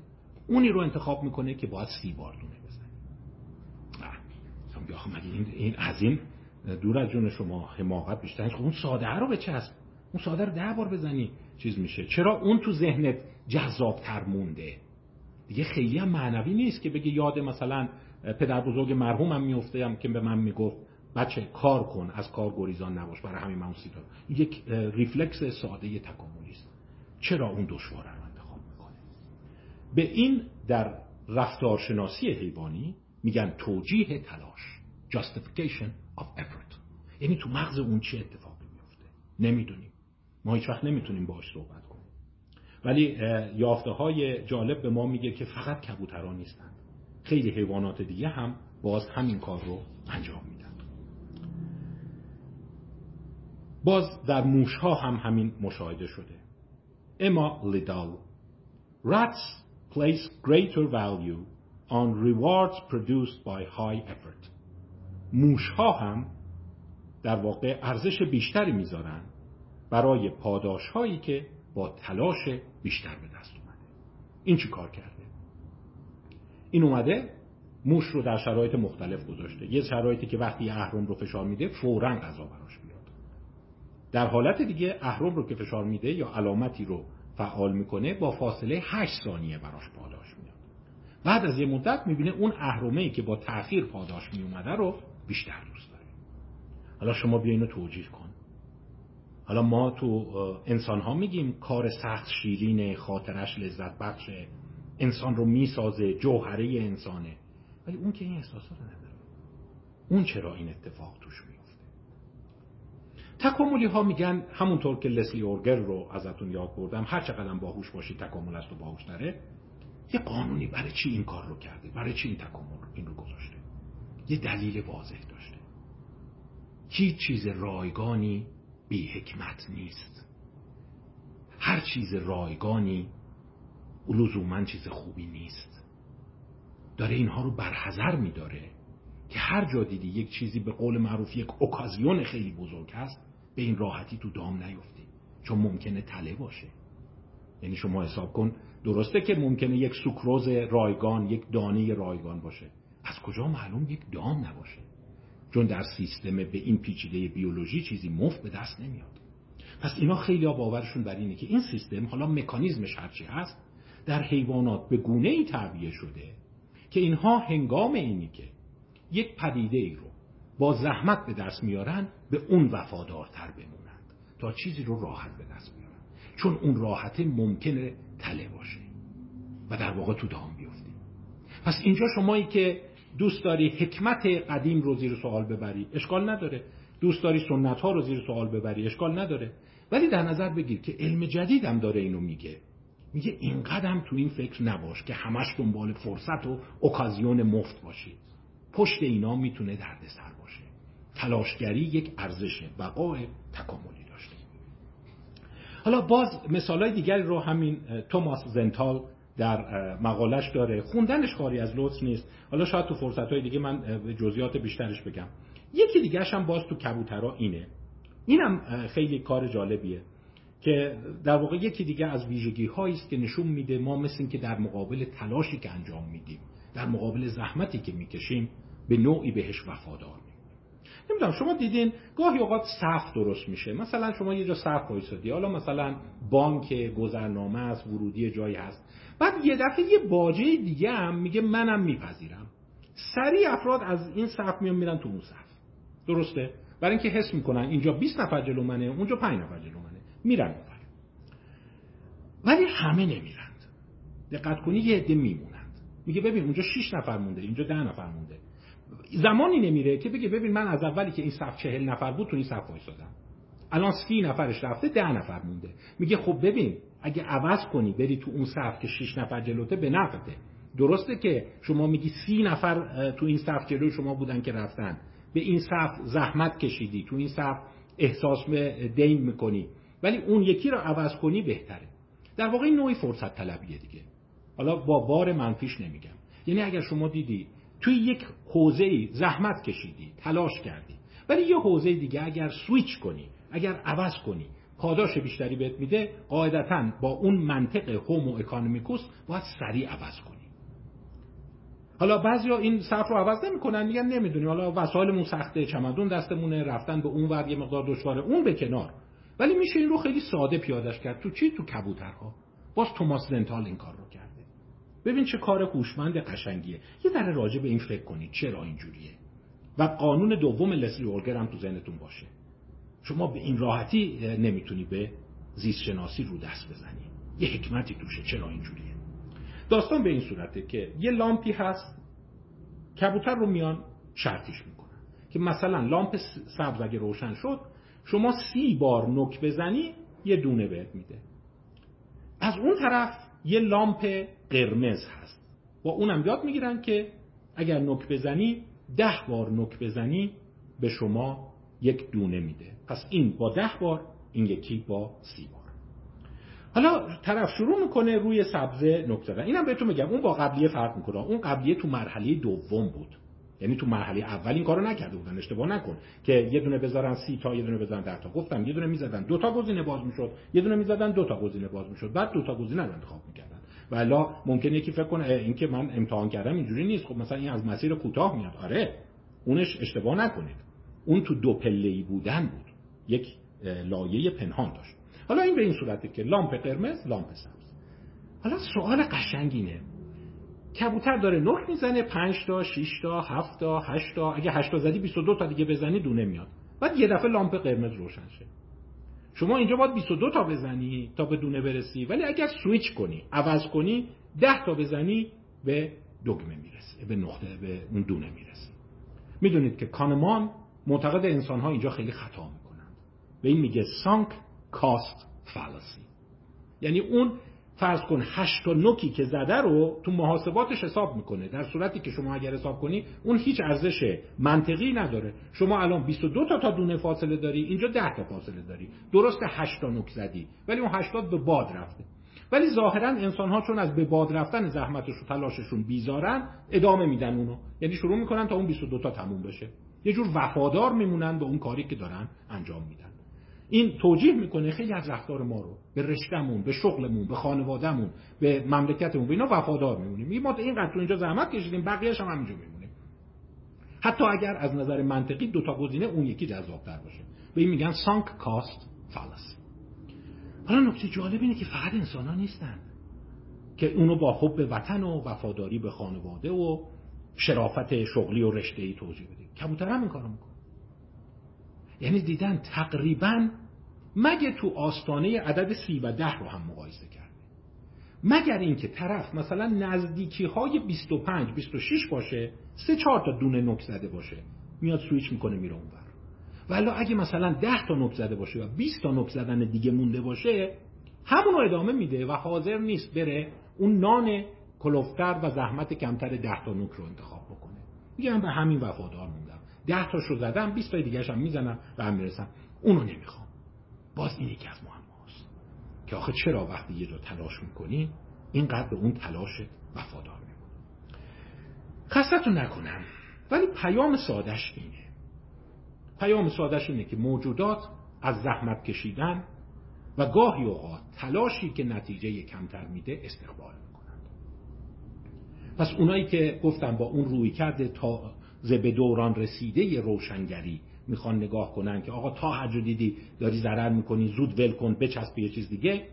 اونی رو انتخاب می‌کنه که باید سی بار دونه بزنه. این, این از این دور از جون شما حماقت بیشتر خب اون ساده رو به چسب اون ساده رو ده بار بزنی چیز میشه. چرا اون تو ذهنت جذاب تر مونده؟ دیگه خیلی هم معنوی نیست که بگه یاد مثلا پدر بزرگ مرحومم میفته که به من می‌گفت بچه کار کن از کار گریزان نباش برای همین من سیتا یک ریفلکس ساده تکاملی است. چرا اون دشواره رو انتخاب می‌کنه؟ به این در رفتارشناسی حیوانی میگن توجیه تلاش justification of effort. یعنی تو مغز اون چه اتفاقی میفته نمی‌دونیم. ما هیچ وقت نمی‌تونیم باش صحبت کنیم. ولی یافته های جالب به ما میگه که فقط کبوتران نیستند خیلی حیوانات دیگه هم باز همین کار رو انجام میدن. باز در موش ها هم همین مشاهده شده. اما لیدال rats place greater value on rewards produced by high effort. موش ها هم در واقع ارزش بیشتری می‌ذارن برای پاداش هایی که با تلاش بیشتر به دست اومده. این چی کار کرده؟ این اومده موش رو در شرایط مختلف گذاشته. یه شرایطی که وقتی اهرم رو فشار میده فورا غذا براش بیاد در حالت دیگه اهرم رو که فشار میده یا علامتی رو فعال می‌کنه با فاصله 8 ثانیه براش پاداش میاد. بعد از یه مدت می‌بینه اون اهرمه که با تاخیر پاداش میومده رو بیشتر دوست داره. حالا شما بیا اینو توجیه کن. حالا ما تو انسان ها میگیم کار سخت شیرین خاطرش لذت بخشه. انسان رو می‌سازه جوهره انسانه. ولی اون که این احساسات رو نداره. اون چرا این اتفاق توش میفته تکاملی ها میگن همونطور که لسلی اورگر رو ازتون یاد بردم هر چقدر باهوش باشی تکامل است و باهوش داره یه قانونی برای چی این کار رو کرده؟ برای چی این تکامل این رو گذاشته؟ یه دلیل واضح داشته. هیچ چیز رایگانی بی حکمت نیست. هر چیز رایگانی لزوما چیز خوبی نیست. داره اینها رو برحضر میداره که هر جا دیدی یک چیزی به قول معروف یک اوکازیون خیلی بزرگ هست به این راحتی تو دام نیفتی. چون ممکنه تله باشه. یعنی شما حساب کن درسته که ممکنه یک سوکروز رایگان یک دانه رایگان باشه. از کجا معلوم یک دام نباشه؟ چون در سیستم به این پیچیده بیولوژی چیزی مفت به دست نمیاد. پس اینا خیلی باورشون بر اینه که این سیستم حالا مکانیزمش هرچی هست در حیوانات به گونه ای تعبیه شده که اینها هنگام اینی که یک پدیده ای رو با زحمت به دست میارن به اون وفادارتر بمونند تا چیزی رو راحت به دست بیارن. چون اون راحت ممکنه تله باشه و در واقع تو دام بیفته. پس اینجا شمایی که دوست داری حکمت قدیم رو زیر سوال ببری اشکال نداره. دوست داری سنت ها رو زیر سوال ببری اشکال نداره. ولی در نظر بگیر که علم جدیدم داره اینو میگه. میگه این قدم تو این فکر نباش که همش دنبال فرصت و اوکازیون مفت باشی. پشت اینا می‌تونه دردسر باشه. تلاشگری یک ارزش بقای تکاملی داشته. حالا باز مثالای دیگری رو همین توماس زنتال در مقالش داره. خوندنش کاری از لطف نیست. حالا شاید تو فرصت های دیگه من جزئیات بیشترش بگم. یکی دیگه هم باز تو کبوترا اینه. اینم خیلی کار جالبیه. که در واقع یکی دیگه از ویژگی هایی است که نشون میده ما مثل که در مقابل تلاشی که انجام میدیم در مقابل زحمتی که می‌کشیم به نوعی بهش وفادار نمی‌دونم شما دیدین گاهی اوقات صف درست میشه. مثلا شما یه جا صف وایسادی حالا مثلا بانک گذرنامه است ورودی جایی هست. بعد یه دفعه یه باجه دیگه هم میگه منم میپذیرم. سریع افراد از این صف میان میرن تو اون صف درسته؟ برای اینکه حس می‌کنن اینجا 20 نفر جلو منه اونجا 5 نفر جلو منه. میرن اونور. ولی همه نمیرند. دقت کنی یه عده میمونند. میگه ببین اونجا 6 نفر مونده اینجا 10 نفر مونده. زمانی نمیره که بگه ببین من از اولی که این صف چهل نفر بود تو این صف وایسادم الان سی نفرش رفته ده نفر مونده. میگه خب ببین اگه عوض کنی بری تو اون صف که 6 نفر جلوته به نفته درسته که شما میگی سی نفر تو این صف جلوی شما بودن که رفتن. به این صف زحمت کشیدی. تو این صف احساس دین می‌کنی. ولی اون یکی رو عوض کنی بهتره. در واقع این نوعی فرصت طلبیه دیگه. حالا با بار منفیش نمیگم. یعنی اگر شما دیدی توی یک حوزه زحمت کشیدی تلاش کردی ولی یه حوزه دیگه اگر سویچ کنی اگر عوض کنی پاداش بیشتری بهت میده قاعدتا با اون منطق homo economicus باید سریع عوض کنی. حالا بعضیا این صف رو عوض نمی‌کنن میگن نمی‌دونیم. حالا وسایلمون سخته چمدون دستمونه رفتن به اون ور یه مقدار دشواره اون به کنار. ولی میشه این رو خیلی ساده پیادش کرد. تو چی؟ تو کبوترها. باز توماس دنتال این کار رو کرد ببین چه کار هوشمند قشنگیه. یه ذره راجع به این فکر کنید. چرا اینجوریه؟ و قانون دوم لسلی اورگر هم تو ذهنتون باشه. شما به این راحتی نمی‌تونی به زیست شناسی رو دست بزنی. یه حکمتی توشه. چرا اینجوریه؟ داستان به این صورته که یه لامپی هست. کبوتر رو میان شرطیش می‌کنن. که مثلا لامپ سبز اگه روشن شد شما سی بار نک بزنی یه دونه بهت میده. از اون طرف یه لامپ قرمز هست. با اونم یاد می‌گیرن که اگر نک بزنی ده بار نک بزنی به شما یک دونه میده. پس این با ده بار این یکی با سی بار. حالا طرف شروع می‌کنه روی سبزه نک زدن. اینم بهتون میگم اون با قبلیه فرق می‌کنه. اون قبلیه تو مرحله دوم بود. یعنی تو مرحله اول این کارو نکرده بودن اشتباه نکن که یه دونه بذارن سی تا یه دونه بذارن ده تا. گفتم یه دونه می‌زدن دو تا گزینه باز می‌شد. یه دونه می‌زدن دو تا گزینه باز می‌شد. بعد دو تا گزینه رو انتخاب می‌کردن. والا ممکنه یکی فکر کنه این که من امتحان کردم اینجوری نیست. خب مثلا این از مسیر کوتاه میاد. آره اونش اشتباه نکنید. اون تو دو پله بودن بود. یک لایه پنهان داشت. حالا این به این صورته که لامپ قرمز لامپ سبز. حالا سوال قشنگینه کبوتر داره نخ می‌زنه 5 تا 6 تا 7 تا 8 تا اگه 8 تا زدی 22 تا دیگه بزنی دونه میاد. بعد یه دفعه لامپ قرمز روشن شه. شما اینجا باید 22 تا بزنی تا به دونه برسی ولی اگر سویچ کنی عوض کنی 10 تا بزنی به دگمه می‌رسی به نقطه به اون دونه می‌رسی. می‌دونید که کانمان معتقد انسان ها اینجا خیلی خطا می‌کنند. به این میگه سانک کاست فالسی. یعنی اون فرض کن هشت تا نوکی که زده رو تو محاسباتش حساب می‌کنه. در صورتی که شما اگر حساب کنی اون هیچ ارزش منطقی نداره. شما الان 22 تا تا دونه فاصله داری اینجا 10 تا فاصله داری. درست 8 تا نوک زدی ولی اون 80 به باد رفته. ولی ظاهرا انسان ها چون از به باد رفتن زحمتش و تلاششون بیزارن ادامه میدن اونو. یعنی شروع می‌کنن تا اون 22 تا تموم بشه. یه جور وفادار میمونن به اون کاری که دارن انجام میدن. این توجیه می‌کنه خیلی از رفتار ما رو به رشتهمون به شغلمون به خانوادهمون به مملکتمون به اینا وفادار میمونیم. این ما اینقدر تو اینجا زحمت کشیدیم بقیه‌اش هم همینجا میمونیم. حتی اگر از نظر منطقی دو تا گزینه اون یکی جذابتر باشه. به این میگن سانک کاست فالس حالا نکته جالب اینه که فقط انسان ها نیستن که اونو با حب وطن و وفاداری به خانواده و شرافت شغلی و رشته ای توجیه بدیم. کبوتر هم این کارو می‌کنه. یعنی دیدن تقریبا مگه تو آستانه عدد سی و ده رو هم مقایسه کرده؟ مگر اینکه طرف مثلا نزدیکی های 25 26 باشه سه چهار تا دونه نک زده باشه میاد سویچ می‌کنه میره اونور ولی اگه مثلا 10 تا نک زده باشه و 20 تا نک زدن دیگه مونده باشه همونو ادامه میده و حاضر نیست بره اون نان کلوفتر و زحمت کمتر 10 تا نک رو انتخاب بکنه. میگم به همین وفادار موندم. 10 تاشو زدم 20 تا دیگه هم می‌زنم و هم می‌رسم. اونو نمی‌خوام. باز این یکی از معماست. که آخه چرا وقتی یه جا تلاش می‌کنی اینقدر به اون تلاش وفادار میمونی. خستتون نکنم ولی پیام سادش اینه. پیام سادش اینه که موجودات از زحمت کشیدن و گاهی اوقات تلاشی که نتیجه کمتر میده استقبال می‌کنند. پس اونایی که گفتم با اون روی کرده تا به دوران رسیده روشنگری. می‌خوان نگاه کنن که آقا تا هر دیدی داری ضرر می‌کنی زود ول کن بچسب یه چیز دیگه.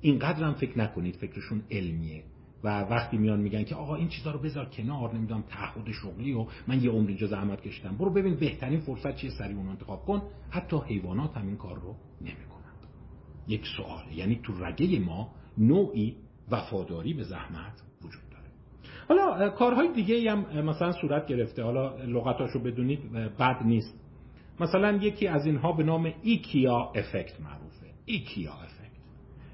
اینقدر هم فکر نکنید فکرشون علمیه. و وقتی میان میگن که آقا این چیزا رو بذار کنار نمی‌دونم تعهد شغلی و من یه عمر اینجا زحمت کشیدم. برو ببین بهترین فرصت چیه سری اون انتخاب کن. حتی حیوانات هم این کار رو نمی‌کنند یک سواله. یعنی تو رگه ما نوعی وفاداری به زحمت حالا کارهای دیگه هم مثلا صورت گرفته. حالا لغتاشو بدونید بد نیست. مثلا یکی از اینها به نام ایکیا افکت معروفه. ایکیا افکت.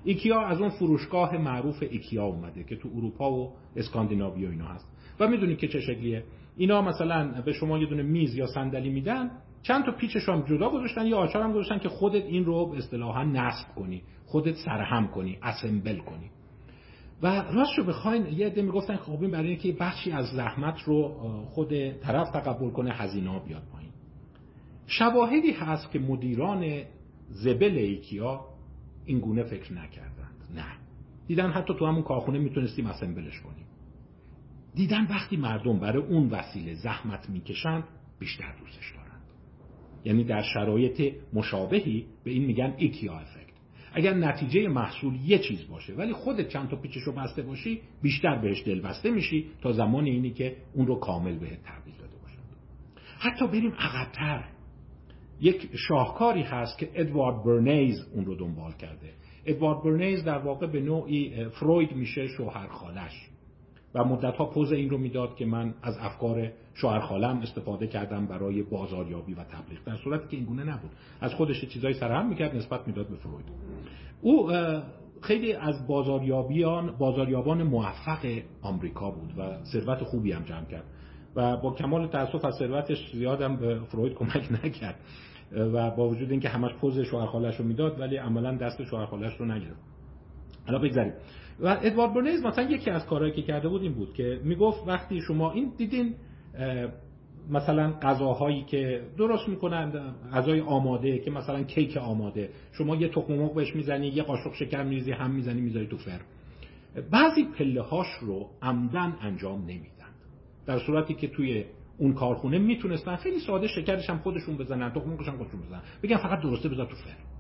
ایکیا از اون فروشگاه معروف ایکیا اومده که تو اروپا و اسکاندیناوی و اینا هست. و می‌دونید که چه شکلیه. اینا مثلا به شما یه دونه میز یا صندلی میدن. چند تا پیچش هم جدا گذاشتن یا آچار هم گذاشتن که خودت این رو اصطلاحا نصب کنی. خودت سرهم کنی اسمبل کنی. و راستشو بخواین یه عده می‌گفتن خب این برای اینکه بخشی از زحمت رو خود طرف تقبل کنه هزینه بیاد پایین. شواهدی هست که مدیران زبل ایکیا این گونه فکر نکردند. نه. دیدن حتی تو همون کارخونه می‌تونستیم اسمبلش کنیم. دیدن وقتی مردم برای اون وسیله زحمت می‌کشن بیشتر دوستش دارند یعنی در شرایط مشابهی به این میگن ایکیا اگر نتیجه محصول یه چیز باشه ولی خودت چند تا پیچشو بسته باشی بیشتر بهش دل بسته میشی تا زمان اینی که اون رو کامل بهت تحویل داده باشند حتی بریم عقبتر. یک شاهکاری هست که ادوارد برنیز اون رو دنبال کرده. ادوارد برنیز در واقع به نوعی فروید میشه شوهر خالش و مدت ها پوز این رو می‌داد که من از افکار شوهر خالم استفاده کردم برای بازاریابی و تبلیغ. در صورتی که این گونه نبود. از خودش چیزای سرهم می‌کرد نسبت می‌داد به فروید. او خیلی از بازاریابیان بازاریابان موفق آمریکا بود و ثروت خوبی هم جمع کرد. و با کمال تاسف از ثروتش زیادم به فروید کمک نکرد. و با وجود اینکه همش پوز شوهر خالش رو می‌داد ولی عملا دست شوهر خالش رو نگرفت. حالا بگذاریم. و ادوارد برنیز مثلا یکی از کارهایی که کرده بود این بود که می‌گفت وقتی شما این دیدین مثلا غذاهایی که درست می‌کنن غذای آماده که مثلا کیک آماده شما یه تخم مرغ بهش می‌زنی یه قاشق شکر میریزی هم می‌زنی می‌ذاری تو فر بعضی پله هاش رو عمدن انجام نمیدن. در صورتی که توی اون کارخونه می‌تونستن خیلی ساده شکرش هم خودشون بزنن تخم مرغش هم خودشون بزنن. بگن فقط درسته بذار تو فر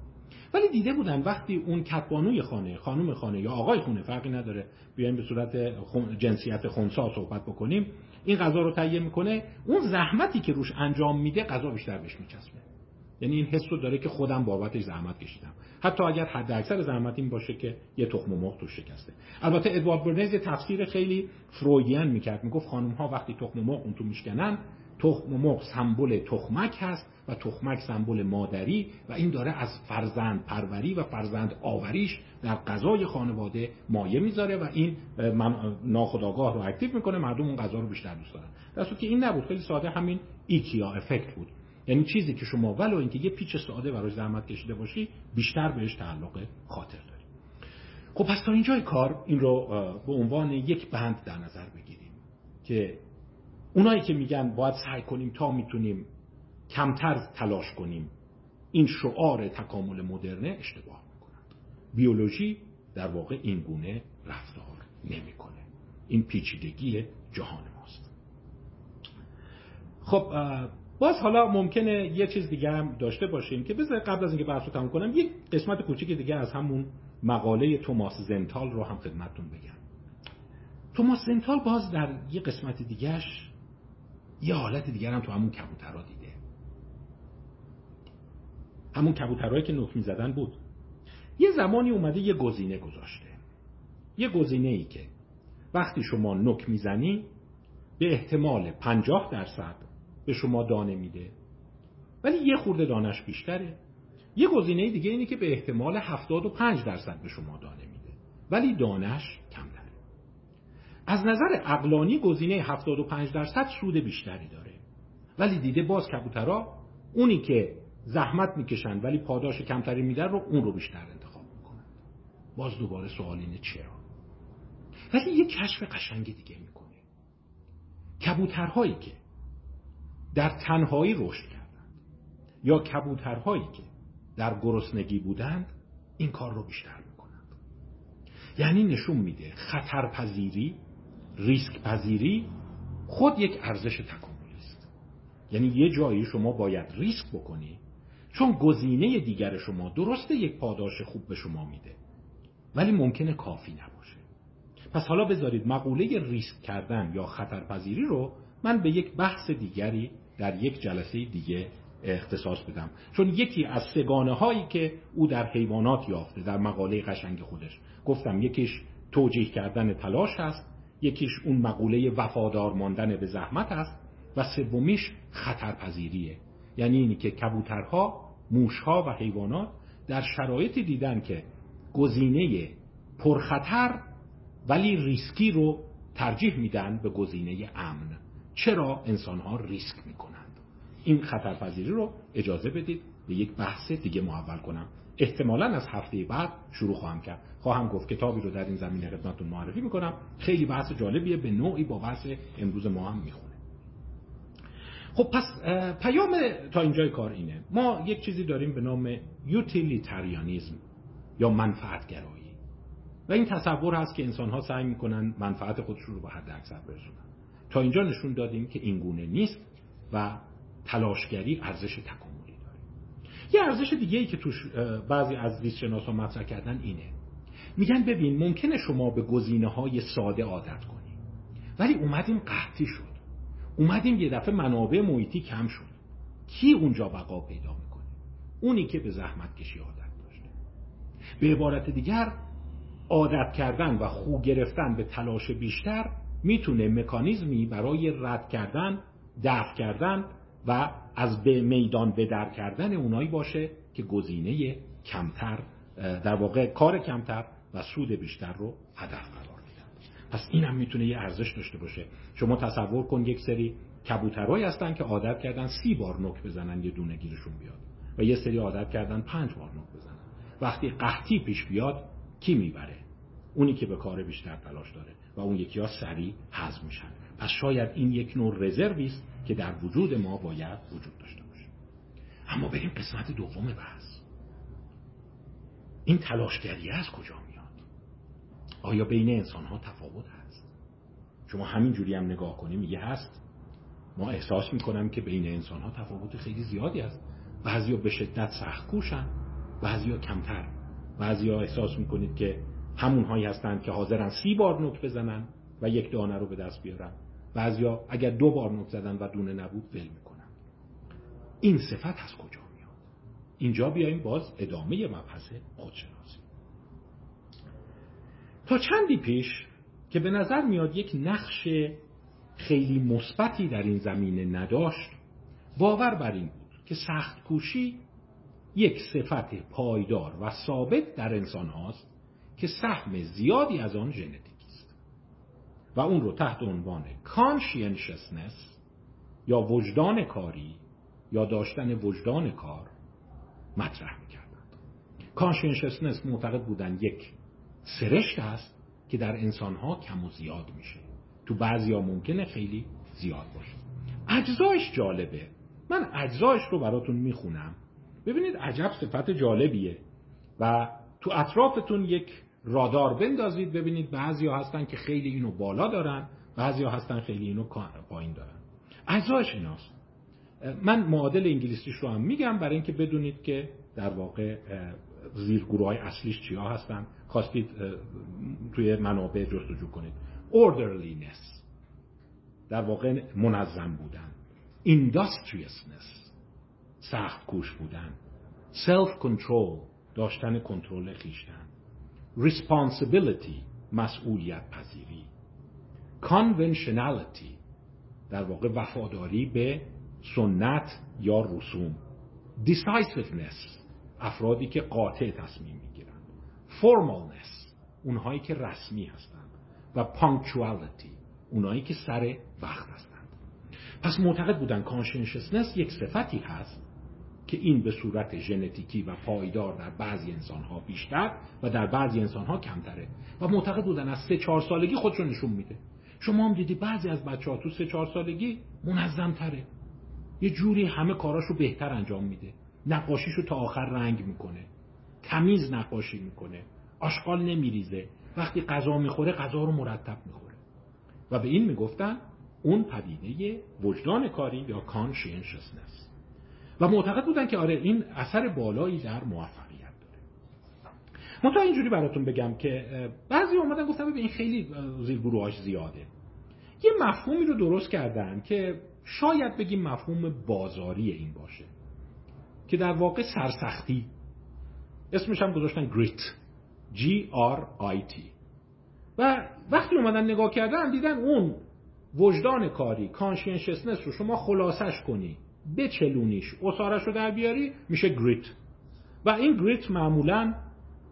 ولی دیده بودن وقتی اون کتبانوی خانه خانم خانه یا آقای خونه فرقی نداره. بیایم به صورت جنسیت خونسا صحبت بکنیم. این غذا رو تهیه می‌کنه. اون زحمتی که روش انجام میده غذا بیشتر بهش میچسبه. یعنی این حس رو داره که خودم بابتش زحمت کشیدم. حتی اگر حد اکثر زحمت این باشه که یه تخم مرغ توش شکسته. البته ادوارد برنز یه تفسیر خیلی Freudian می‌کرد. می‌گفت خانم ها وقتی تخم مرغ اون تو میشکنن تخم مرغ سمبل تخمک هست و تخمک سمبل مادری و این داره از فرزند پروری و فرزند آوریش در غذای خانواده مایه می‌ذاره و این ناخودآگاه رو active می‌کنه مردم اون غذا رو بیشتر دوست دارن. در که این نبود خیلی ساده همین ایکیا effect بود. یعنی چیزی که شما ولو اینکه یه پیچ ساده برای زحمت کشیده باشی بیشتر بهش تعلق خاطر داری. خب پس تا اینجای کار این رو به عنوان یک بند در نظر بگیریم که اونایی که میگن باید سعی کنیم تا می‌تونیم کمتر تلاش کنیم این شعار تکامل مدرنه اشتباه می‌کنند بیولوژی در واقع این گونه رفتار نمی‌کنه. این پیچیدگی جهان ماست. خب باز حالا ممکنه یه چیز دیگه هم داشته باشیم که بذار قبل از اینکه بحث رو تموم کنم یک قسمت کوچیک دیگه از همون مقاله توماس زنتال رو هم خدمتتون بگم. توماس زنتال باز در یه قسمت دیگهش یه حالت دیگر هم تو همون کبوترها دیده. همون کبوترهایی که نوک می‌زدن بود. یه زمانی اومده یه گزینه گذاشته. یه گزینه ای که وقتی شما نک می‌زنی به احتمال 50 درصد به شما دانه میده. ولی یه خورده دانش بیشتره. یه گزینه دیگه اینه که به احتمال 75 درصد به شما دانه میده. ولی دانش کمتره. از نظر اقلانی گزینه 75 درصد سود بیشتری داره. ولی دیده باز کبوترا اونی که زحمت می‌کشن ولی پاداش کمتری میدن رو اون رو بیشتر انتخاب می‌کنن. باز دوباره سوال اینه چرا؟ ولی یه کشف قشنگ دیگه می‌کنه. کبوترهایی که در تنهایی رشد کردند یا کبوترهایی که در گرسنگی بودند این کار رو بیشتر می‌کنند. یعنی نشون میده خطرپذیری ریسک پذیری خود یک ارزش تکاملی است. یعنی یه جایی شما باید ریسک بکنی چون گزینه دیگر شما درسته یک پاداش خوب به شما میده ولی ممکنه کافی نباشه. پس حالا بذارید مقوله ریسک کردن یا خطرپذیری رو من به یک بحث دیگری در یک جلسه دیگه اختصاص بدم. چون یکی از سگانه هایی که او در حیوانات یافته در مقاله قشنگ خودش گفتم یکیش توجیه کردن تلاش هست. یکیش اون مقوله وفادار ماندن به زحمت است و سومیش خطرپذیریه. یعنی اینی که کبوترها موشها و حیوانات در شرایطی دیدن که گزینه پرخطر ولی ریسکی رو ترجیح میدن به گزینه امن. چرا انسان ها ریسک می‌کنند؟ این خطرپذیری رو اجازه بدید به یک بحث دیگه محول کنم. احتمالا از هفته بعد شروع خواهم کرد. خواهم گفت کتابی رو در این زمینه خدمتتون معرفی می‌کنم. خیلی بحث جالبیه به نوعی با بحث امروز ما هم می‌خونه. خب پس پیام تا اینجای کار اینه. ما یک چیزی داریم به نام یوتیلیتریانیزم یا منفعتگرایی. و این تصور هست که انسان ها سعی می‌کنن منفعت خودشون رو به حد اکثر برسونن. تا اینجا نشون دادیم که این گونه نیست و تلاشگری ارزش تکاملی داره. یه ارزش دیگه ای که توش بعضی از زیست مطرح کردن اینه. میگن ببین ممکنه شما به گزینه های ساده عادت کنی. ولی اومدیم قحطی شد. اومدیم یه دفعه منابع محیطی کم شد. کی اونجا بقا پیدا می‌کنه؟ اونی که به زحمت کشی عادت داشته. به عبارت دیگر عادت کردن و خو گرفتن به تلاش بیشتر می‌تونه مکانیزمی برای رد کردن دفع کردن و از به میدان به در کردن اونایی باشه که گزینه کمتر در واقع کار کمتر و سود بیشتر رو هدف قرار میدن. پس این هم می‌تونه یه ارزش داشته باشه. شما تصور کن یک سری کبوترهایی هستن که عادت کردن سی بار نک بزنن یه دونه گیرشون بیاد و یه سری عادت کردن پنج بار نک بزنن. وقتی قحطی پیش بیاد کی می‌بره؟ اونی که به کار بیشتر تلاش داره و اون یکی ها سریع هضم میشن. پس شاید این یک نوع رزروی است که در وجود ما باید وجود داشته باشه. اما بریم قسمت دوم بحث. این تلاشگری از کجا آیا بین انسان ها تفاوت هست؟ شما همین جوری هم نگاه کنیم میگه هست. ما احساس می‌کنم که بین انسان ها تفاوت خیلی زیادی است بعضیا به شدت سخت کوشن بعضیا کمتر. بعضیا احساس می‌کنید که همون هایی هستند که حاضرن سی بار نوک بزنن و یک دانه رو به دست بیارن. بعضیا اگر دو بار نوک زدن و دونه نبود ول می‌کنن. این صفت از کجا میاد؟ اینجا بیایم باز ادامه مبحث خودشناسی. تا چندی پیش که به نظر میاد یک نقش خیلی مثبتی در این زمینه نداشت باور بر این بود که سخت کوشی یک صفت پایدار و ثابت در انسان هاست که سهم زیادی از آن ژنتیکی است. و اون رو تحت عنوان conscientiousness یا وجدان کاری یا داشتن وجدان کار مطرح می‌کردند. conscientiousness معتقد بودن یک سرشت است که در انسانها کم و زیاد میشه. تو بعضی ها ممکنه خیلی زیاد باشه. اجزایش جالبه. من اجزایش رو براتون می‌خونم. ببینید عجب صفت جالبیه. و تو اطرافتون یک رادار بندازید. ببینید بعضی ها هستن که خیلی اینو بالا دارن بعضی ها هستن خیلی اینو پایین دارن. اجزایش ایناست. من معادل انگلیسیش رو هم میگم برای اینکه بدونید که در واقع زیرگروه های اصلیش چیا هستن؟ خواستید توی منابع جستجو کنید. Orderliness. در واقع منظم بودن. Industriousness. سخت کوش بودن. Self control داشتن کنترل خیشتن. Responsibility. مسئولیت پذیری. Conventionality. در واقع وفاداری به سنت یا رسوم. Decisiveness. افرادی که قاطع تصمیم می‌گیرند formalness اونهایی که رسمی هستند. و punctuality اونهایی که سر وقت هستند. پس معتقد بودن کانشنشسنس یک صفتی هست که این به صورت ژنتیکی و پایدار در بعضی انسانها بیشتر و در بعضی انسانها کمتره. و معتقد بودن از سه چهار سالگی خودشون نشون میده. شما هم دیدی بعضی از بچه ها تو سه چهار سالگی منظم تره یه جوری همه کاراشو بهتر انجام میده. نقاشیشو تا آخر رنگ می‌کنه. تمیز نقاشی می‌کنه. آشغال نمیریزه. وقتی غذا می‌خوره غذا رو مرتب می‌خوره. و به این می‌گفتن اون پدیده وجدان کاری یا کانشینشسنس. و معتقد بودن که آره این اثر بالایی در موفقیت داره. منتها اینجوری براتون بگم که بعضی اومدن گفتن به این خیلی زیرگروهاش زیاده. یه مفهومی رو درست کردن که شاید بگیم مفهوم بازاری این باشه. که در واقع سرسختی. اسمش هم گذاشتن grit G R I T. و وقتی اومدن نگاه کردن دیدن اون وجدان کاری conscientiousness رو شما خلاصش کنی بچلونیش عصاره‌ش رو در بیاری میشه grit و این grit معمولا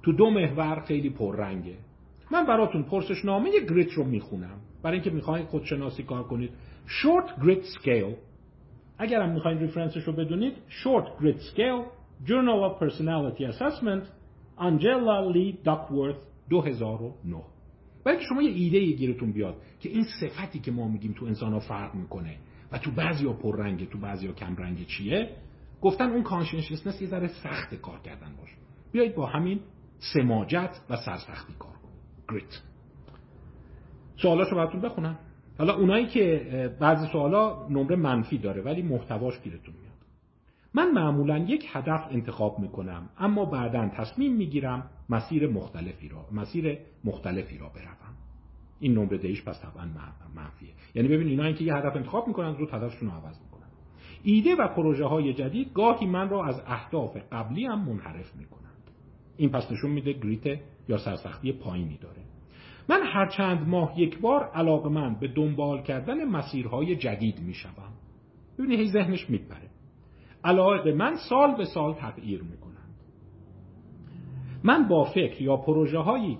تو دو محور خیلی پررنگه. من براتون پرسش نامه grit رو می‌خونم. برای اینکه می‌خواین خودشناسی کار کنید. Short Grit Scale. اگر هم می‌خواین reference ش رو بدونید Short Grit Scale Journal of Personality Assessment Angela Lee Duckworth 2009 برای اینکه شما یه ایده گیرتون بیاد که این صفتی که ما میگیم تو انسان ها فرق می‌کنه و تو بعضی ها پررنگه تو بعضی ها کم رنگه چیه؟ گفتن اون conscientiousness یه ذره سخت کار کردن باشه. بیایید با همین سماجت و سرسختی کار کنیم. گریت سوالاشو براتون بخونم. حالا اونایی که بعضی سوالا نمره منفی داره ولی محتواش گیرتون میاد. من معمولا یک هدف انتخاب می‌کنم اما بعدا تصمیم می‌گیرم مسیر مختلفی را مسیر مختلفی را بروم. این نمره دهیش پس طبعا منفیه. یعنی ببین اینا که یه هدف انتخاب می‌کنن زود هدفشون رو عوض می‌کنن. ایده و پروژه های جدید گاهی من را از اهداف قبلی هم منحرف می‌کنند. این پس نشون میده گریت یا سرسختی پایینی داره. من هر چند ماه یک بار علاقه من به دنبال کردن مسیرهای جدید می‌شوم. ببینید هی ذهنش میپره. علاقه من سال به سال تغییر می‌کنند من با فکر یا پروژه هایی,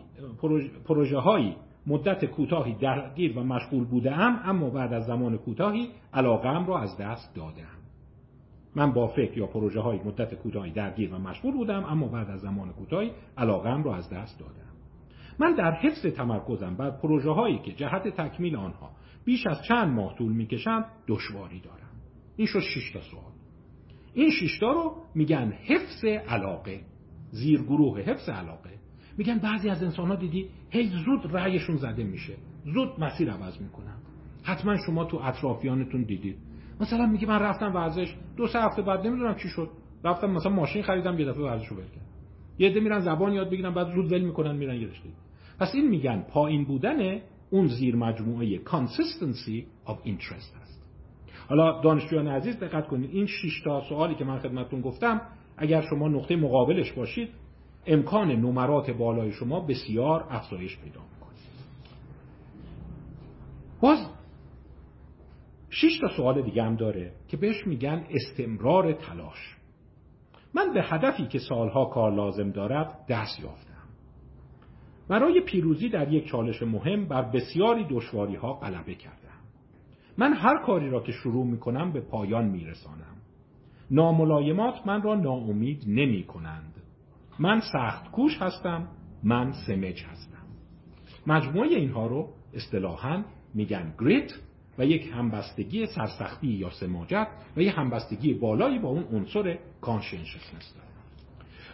پروژه هایی مدت کوتاهی درگیر و مشغول بوده ام اما بعد از زمان کوتاهی علاقم را از دست دادم من با فکر یا پروژه های مدت کوتاهی درگیر و مشغول بودم اما بعد از زمان کوتاهی علاقم را از دست دادم من در حفظ تمرکزم بر پروژه هایی که جهت تکمیل آنها بیش از چند ماه طول می‌کشند دشواری دارم. این شد 6 تا سوال. این 6 تا رو میگن حفظ علاقه زیرگروه حفظ علاقه. میگن بعضی از انسان ها دیدی هی زود رأیشون زده میشه. زود مسیر عوض می‌کنن. حتما شما تو اطرافیانتون دیدید. مثلا میگه من رفتم ورزش دو سه هفته بعد نمی‌دونم چی شد. رفتم مثلا ماشین خریدم یه دفعه ورزشو ول کردم. یه عده میرن زبان یاد بگیرن بعد زود ول می‌کنن میرن یه رشته. پس این میگن پایین بودن اون زیر مجموعه consistency of interest هست حالا دانشجویان عزیز دقت کنید این 6 تا سوالی که من خدمتتون گفتم اگر شما نقطه مقابلش باشید امکان نمرات بالای شما بسیار افزایش پیدا می‌کنه. باز شش تا سوال دیگه هم داره که بهش میگن استمرار تلاش. من به هدفی که سالها کار لازم دارد دست یافتم. برای پیروزی در یک چالش مهم بر بسیاری دشواری ها غلبه کردم. من هر کاری را که شروع می کنم به پایان می رسانم ناملایمات من را ناامید نمی کنند من سخت کوش هستم من سمج هستم. مجموعه اینها رو اصطلاحا میگن grit و یک همبستگی سرسختی یا سماجت و یک همبستگی بالایی با اون عنصر conscientiousness داره.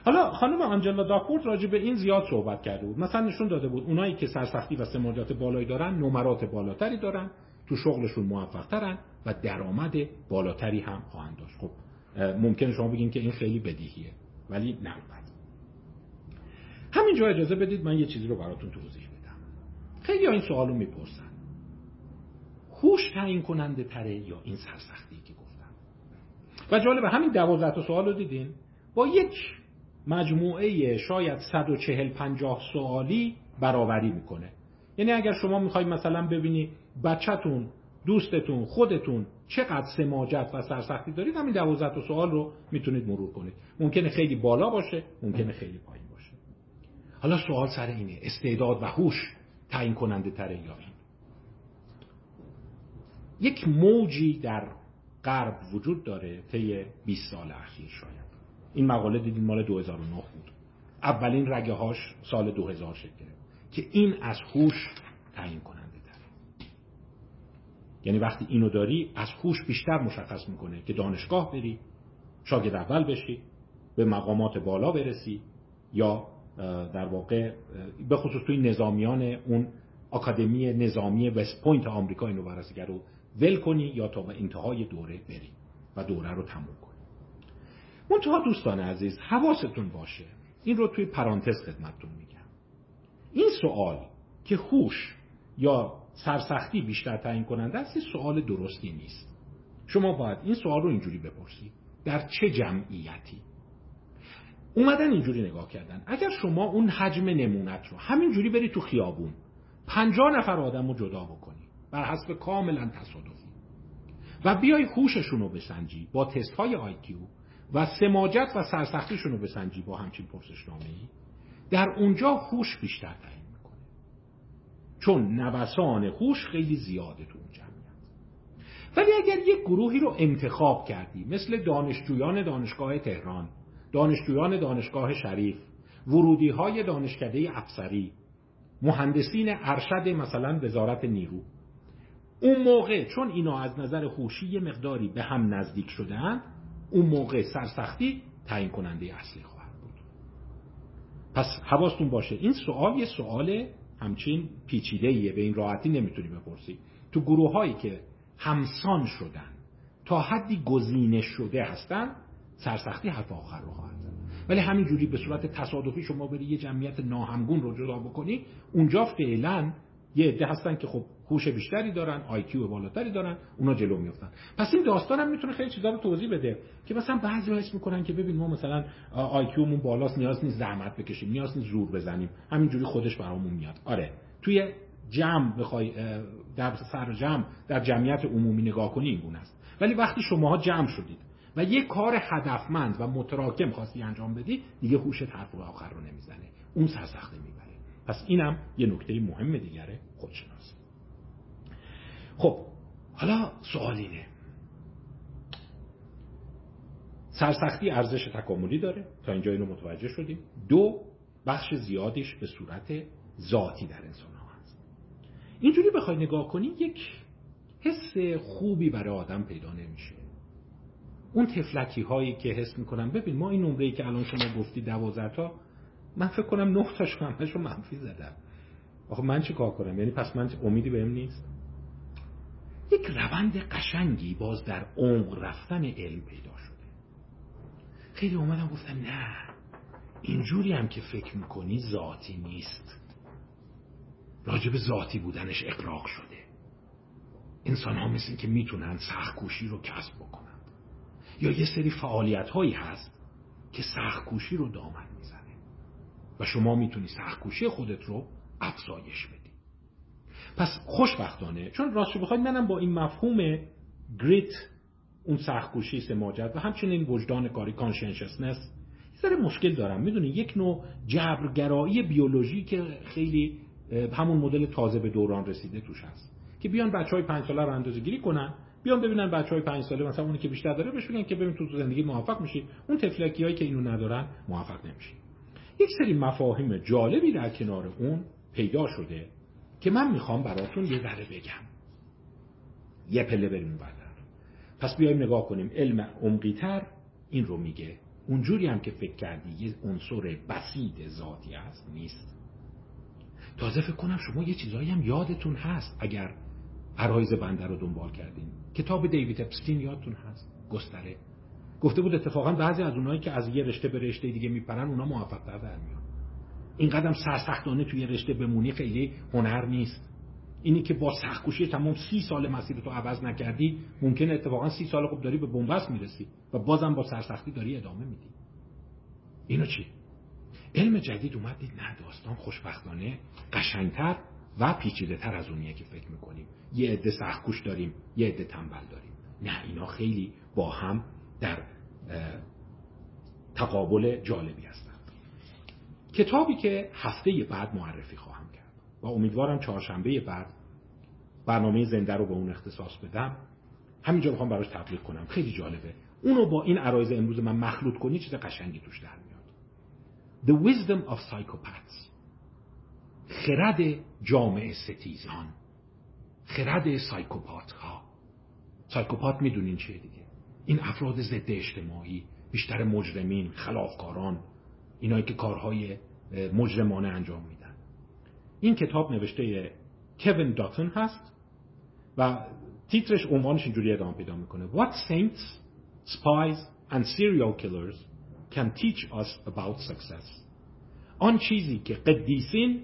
حالا خانم آنجلا داکورث راجع به این زیاد صحبت کرده بود. مثلا نشون داده بود اونایی که سرسختی و سماجت بالایی دارن نمرات بالاتری دارن تو شغلشون موفق ترن و درآمد بالاتری هم خواهند داشت. خب ممکنه شما بگین که این خیلی بدیهیه ولی نه همینجا اجازه بدید من یه چیزی رو براتون توضیح بدم. خیلی این سوال رو می‌پرسن. هوش تعیین کننده تره یا این سرسختی که گفتم؟ و جالب همین دوازده تا سوال دیدین؟ با یک مجموعه شاید 140 50 سوالی برابری می‌کنه. یعنی اگر شما می‌خواید مثلا ببینی بچهتون دوستتون خودتون چقدر سماجت و سرسختی دارید همین دوازده تا سوال رو می‌تونید مرور کنید. ممکنه خیلی بالا باشه ممکنه خیلی پایین باشه. حالا سوال سر اینه استعداد و هوش تعیین کننده تره یا این یک موجی در غرب وجود داره طی 20 سال اخیر شاید. این مقاله دیدین مال 2009 بود. اولین رگه هاش سال 2000 شکل که این از هوش تعیین کننده تره یعنی وقتی اینو داری از هوش بیشتر مشخص می‌کنه که دانشگاه بری شاگرد اول بشی به مقامات بالا برسی یا در واقع به خصوص توی نظامیان اون آکادمی نظامی وست پوینت آمریکا اینو ورزیگر رو ول کنی یا تا به انتهای دوره بری و دوره رو تموم کنی منتها دوستان عزیز حواستون باشه. این رو توی پرانتز خدمتتون میگم. این سوال که خوش یا سرسختی بیشتر تعیین کننده است سوال درستی نیست. شما باید این سوال رو اینجوری بپرسید. در چه جمعیتی؟ اومدن اینجوری نگاه کردن. اگر شما اون حجم نمونت رو همینجوری بری تو خیابون پنجاه نفر آدم رو جدا بکنی بر حسب کاملا تصادفی و بیای خوششون رو بسنجی با تست های آیکیو و سماجت و سرسختیشون رو بسنجی با همچین پرسشنامه ای در اونجا خوش بیشتر تعیین می‌کنه. چون نوسان خوش خیلی زیاده تو اون جمعیت. ولی اگر یک گروهی رو انتخاب کردی مثل دانشجویان دانشگاه تهران دانشجویان دانشگاه شریف ورودی های دانشکده افسری مهندسین ارشد مثلا وزارت نیرو اون موقع چون اینا از نظر خوشی یه مقداری به هم نزدیک شدن اون موقع سرسختی تعیین کننده اصلی خواهد بود. پس حواستون باشه این سوال یه سوال همچین پیچیده ایه به این راحتی نمی‌تونی بپرسی تو گروه هایی که همسان شدن تا حدی گزینش شده هستن سرسختی حرف آخر رو خواهد ولی همینجوری به صورت تصادفی شما بری یه جمعیت ناهمگون رو جدا بکنی اونجا فعلا یه عده هستن که خب هوش بیشتری دارن آیکیو بالاتری دارن اونا جلو میفتن پس این داستان هم می‌تونه خیلی چیزا رو توضیح بده که مثلا بعضی حس می‌کنن که ببین ما مثلا آیکیومون بالاست نیاز نیست زحمت بکشیم نیاز نیست زور بزنیم. همینجوری خودش برامون میاد. آره. توی جمع بخوای در سر جمع در جمعیت عمومی نگاه کنی این گونه است. ولی وقتی شماها جمع شدید و یک کار هدفمند و متراکم خواستی انجام بدی دیگه هوش حرف آخر رو نمی‌زنه. اون سرسخته می‌بره. پس اینم یه نکته مهم دیگره خودشناسی خب حالا سوال اینه. سرسختی ارزش تکاملی داره. تا اینجا اینو متوجه شدیم. دو بخش زیادیش به صورت ذاتی در انسان ها هست. اینجوری بخوای نگاه کنی یک حس خوبی برای آدم پیدا نمیشه. اون تفلکی هایی که حس می‌کنم ببین ما این نمره ای که الان شما گفتی دوازده تا من فکر کنم نه تاش همش رو منفی زدم آخه من چی کار کنم؟ یعنی پس من امیدی بهم نیست؟ یک روند قشنگی باز در عمق رفتن علم پیدا شده. خیلی اومدم گفتم نه اینجوری هم که فکر می‌کنی ذاتی نیست. راجب ذاتی بودنش اقراق شده. انسان ها مثل که می‌تونن سخکوشی رو کسب بکنن. یا یه سری فعالیت هایی هست که سخکوشی رو دامن و شما می‌تونی سختکوشی خودت رو افزایش بدی. پس خوشبختانه چون راستش بخواید منم با این مفهوم grit اون سختکوشی سماجت و همچنین وجدان کاری conscientiousness سر مشکل دارم. می‌دونی یک نوع جبرگرایی بیولوژی که خیلی همون مدل تازه به دوران رسیده توش هست. که بیان بچه های پنج ساله رو اندازه گیری کنن بیان ببینن بچه های پنج ساله مثلا اونی که بیشتر داره بهش بگن که ببین تو زندگی موفق میشی. اون طفلکی هایی که اینو ندارن موفق نمیشی. یک سری مفاهیم جالبی در کنار اون پیدا شده که من می‌خوام براتون یه ذره بگم. یه پله بریم بردر پس بیایم نگاه کنیم. علم عمقیتر این رو میگه. اونجوری هم که فکر کردی یه عنصر بسیط ذاتی هست نیست. تازه فکر کنم شما یه چیزایی هم یادتون هست اگر عرایز بنده رو دنبال کردین. کتاب دیوید اپستین یادتون هست؟ گستره. گفته بود اتفاقا بعضی از اونایی که از یه رشته به رشته دیگه میپرن اونا موفق تر در میان. این قدم سرسختانه توی رشته بمونی خیلی هنر نیست. اینی که با سختکوشی تمام سی سال مسیر تو عوض نکردی ممکنه اتفاقا سی سال خوب داری به بنبست می‌رسی و بازم با سرسختی داری ادامه میدی. اینو چی؟ علم جدید اومد دید نه داستان خوشبختانه قشنگتر و پیچیده تر از اونیه که فکر می‌کنیم. یه عده سختکوش داریم یه عده تنبل داریم. نه اینا خیلی با هم در تقابل جالبی هستن کتابی که هفته بعد معرفی خواهم کرد و امیدوارم چهارشنبه بعد برنامه زنده رو به اون اختصاص بدم. همینجا می‌خوام براش تبلیغ کنم. خیلی جالبه. اونو با این عرایز امروز من مخلوط کنی چیز قشنگی توش در میاد. The Wisdom of Psychopaths. خرد جامعه ستیزان. خرد سایکوپات ها سایکوپات می‌دونین چیه دیگه؟ این افراد ضد اجتماعی بیشتر مجرمین خلافکاران اینایی که کارهای مجرمانه انجام میدن. این کتاب نوشته کوین داتن هست و تیترش عنوانش اینجوری ادامه پیدا می‌کنه. What saints, spies and serial killers can teach us about success? آن چیزی که قدیسین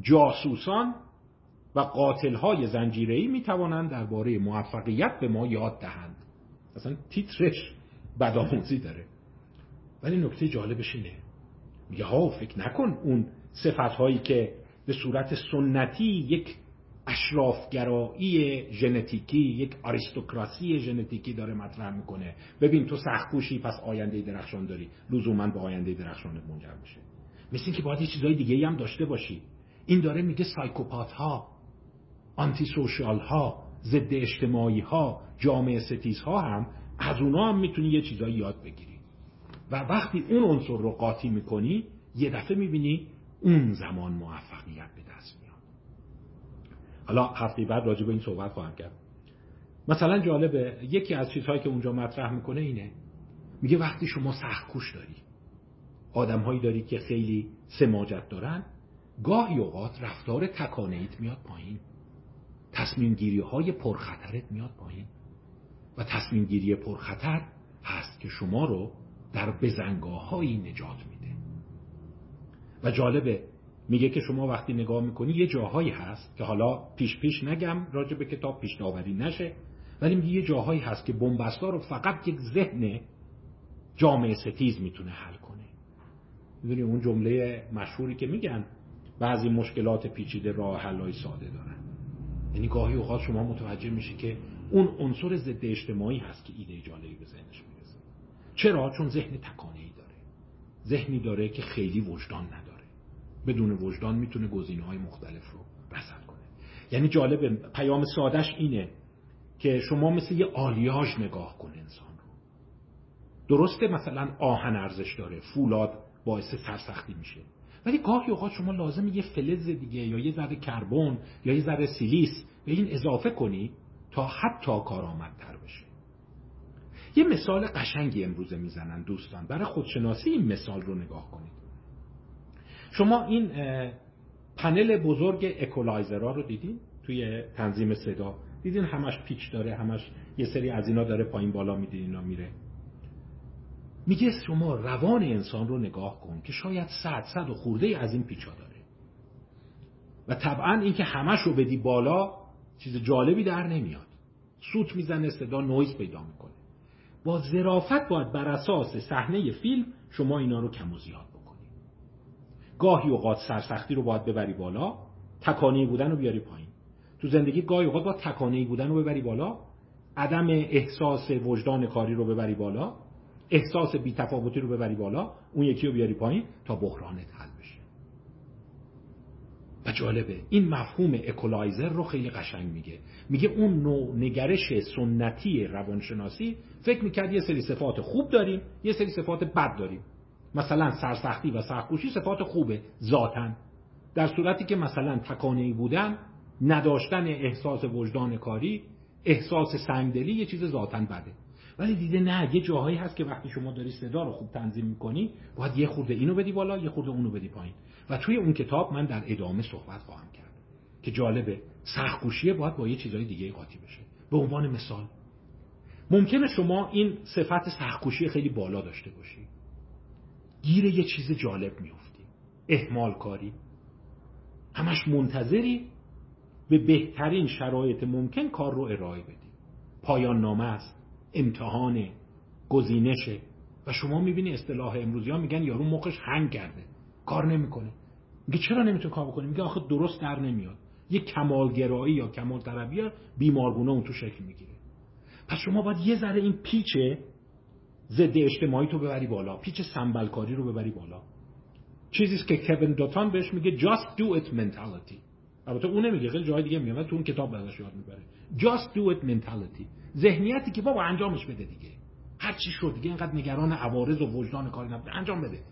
جاسوسان و قاتلهای زنجیره‌ای می‌توانند درباره موفقیت به ما یاد دهند. اصلا تیترش بدآموزی داره. ولی نکته جالبش اینه. میگه ها فکر نکن اون صفت هایی که به صورت سنتی یک اشرافگرایی ژنتیکی یک آریستوکراسی ژنتیکی داره مطرح می‌کنه. ببین تو سختکوشی پس آینده درخشان داری. لزوما به آینده درخشانت منجر میشه. مثل اینکه باید یه چیزای دیگه هم داشته باشی. این داره میگه سایکوپات ها آنتی سوشال ها ضد اجتماعی ها جامعه ستیز ها هم از اونا هم می‌تونی یه چیزایی یاد بگیری. و وقتی اون عنصر رو قاطی می‌کنی یه دفعه می‌بینی اون زمان موفقیت به دست میاد. حالا هفته بعد راجع به این صحبت خواهم کرد. مثلا جالبه یکی از چیزهایی که اونجا مطرح می‌کنه اینه. میگه وقتی شما سختکوش داری آدمهایی داری که خیلی سماجت دارن گاهی اوقات رفتار تکانهیت میاد پایین. تصمیم گیری های پرخطرت میاد پایین. و تصمیم گیری پرخطر هست که شما رو در بزنگاه نجات میده. و جالبه میگه که شما وقتی نگاه می‌کنی یه جاهایی هست که حالا پیش پیش نگم راجع به کتاب پیشنهادی نشه ولی میگه یه جاهایی هست که بنبستا رو فقط یک ذهن جامعه ستیز می‌تونه حل کنه. می‌دونی اون جمله مشهوری که میگن بعضی مشکلات پیچیده راه حلای ساده دارن. یعنی گاهی اوقات شما متوجه میشی که اون عنصر ضد اجتماعی هست که ایده جالبی به ذهنش می‌رسه. چرا؟ چون ذهن تکانه ای داره. ذهنی داره که خیلی وجدان نداره. بدون وجدان می‌تونه گزینه های مختلف رو رصد کنه. یعنی جالب پیام سادش اینه که شما مثل یه آلیاژ نگاه کن انسان رو. درسته مثلا آهن ارزش داره فولاد باعث سرسختی میشه. ولی گاهی اوقات شما لازم یه فلز دیگه یا یه ذره کربن یا یه ذره سیلیس به این اضافه کنی تا حتی کارآمدتر بشه. یه مثال قشنگی امروزه می‌زنن دوستان. برای خودشناسی این مثال رو نگاه کنید. شما این پنل بزرگ اکولایزرها رو دیدین؟ توی تنظیم صدا. دیدین همش پیچ داره همش یه سری از اینا داره پایین بالا میده اینا میره. میگه شما روان انسان رو نگاه کن که شاید صد صد و خورده از این پیچا داره. و طبعا اینکه همش رو بدی بالا چیز جالبی در نمیاد. سوت می‌زنه صدا نویز پیدا می‌کنه. با ظرافت باید بر اساس صحنه فیلم شما اینا رو کم و زیاد بکنی. گاهی اوقات سرسختی رو باید ببری بالا تکانه بودن رو بیاری پایین. تو زندگی گاهی اوقات با تکانه بودن رو ببری بالا عدم احساس وجدان کاری رو ببری بالا. احساس بیتفاوتی رو ببری بالا اون یکی رو بیاری پایین تا بحرانت حل بشه. و جالبه این مفهوم اکولایزر رو خیلی قشنگ میگه. میگه اون نوع نگرش سنتی روانشناسی فکر می‌کرد یه سری صفات خوب داریم یه سری صفات بد داریم. مثلا سرسختی و سختکوشی صفات خوبه ذاتن در صورتی که مثلا تکانهی بودن نداشتن احساس وجدان کاری احساس سنگدلی یه چیز ذاتن بده. ولی دیده نه یه جاهایی هست که وقتی شما داری صدا رو خوب تنظیم می‌کنی باید یه خورده اینو بدی بالا یه خورده اونو بدی پایین. و توی اون کتاب من در ادامه صحبت خواهم کرد که جالبه سختگوشیه باید با یه چیزای دیگه قاطی بشه. به عنوان مثال ممکنه شما این صفت سختگوشی خیلی بالا داشته باشی. گیر یه چیز جالب میفتی احمال کاری. همش منتظری به بهترین شرایط ممکن کار رو ارائه بدی. پایان نامه است. امتحان گزینشه و شما می‌بینی اصطلاح امروزی ها میگن یارو مخش هنگ کرده. کار نمی‌کنه. میگه چرا نمی‌تونه کار بکنه؟ میگه آخه درست در نمیاد. یه کمالگرایی یا کمال طلبی بیمارگونه اون تو شکل می‌گیره. پس شما باید یه ذره این پیچ ضد اجتماعی تو ببری بالا. پیچ سنبلکاری رو ببری بالا. چیزی که کوین دوتان بهش میگه just do it mentality. البته اون نمیگه خیلی جای دیگه میگه تو اون کتاب ازش یاد می‌بره. just do it mentality. ذهنیتی که بابا انجامش بده دیگه. هر چی شد دیگه اینقدر نگران عوارض و وجدان کاری نبوده انجام بده.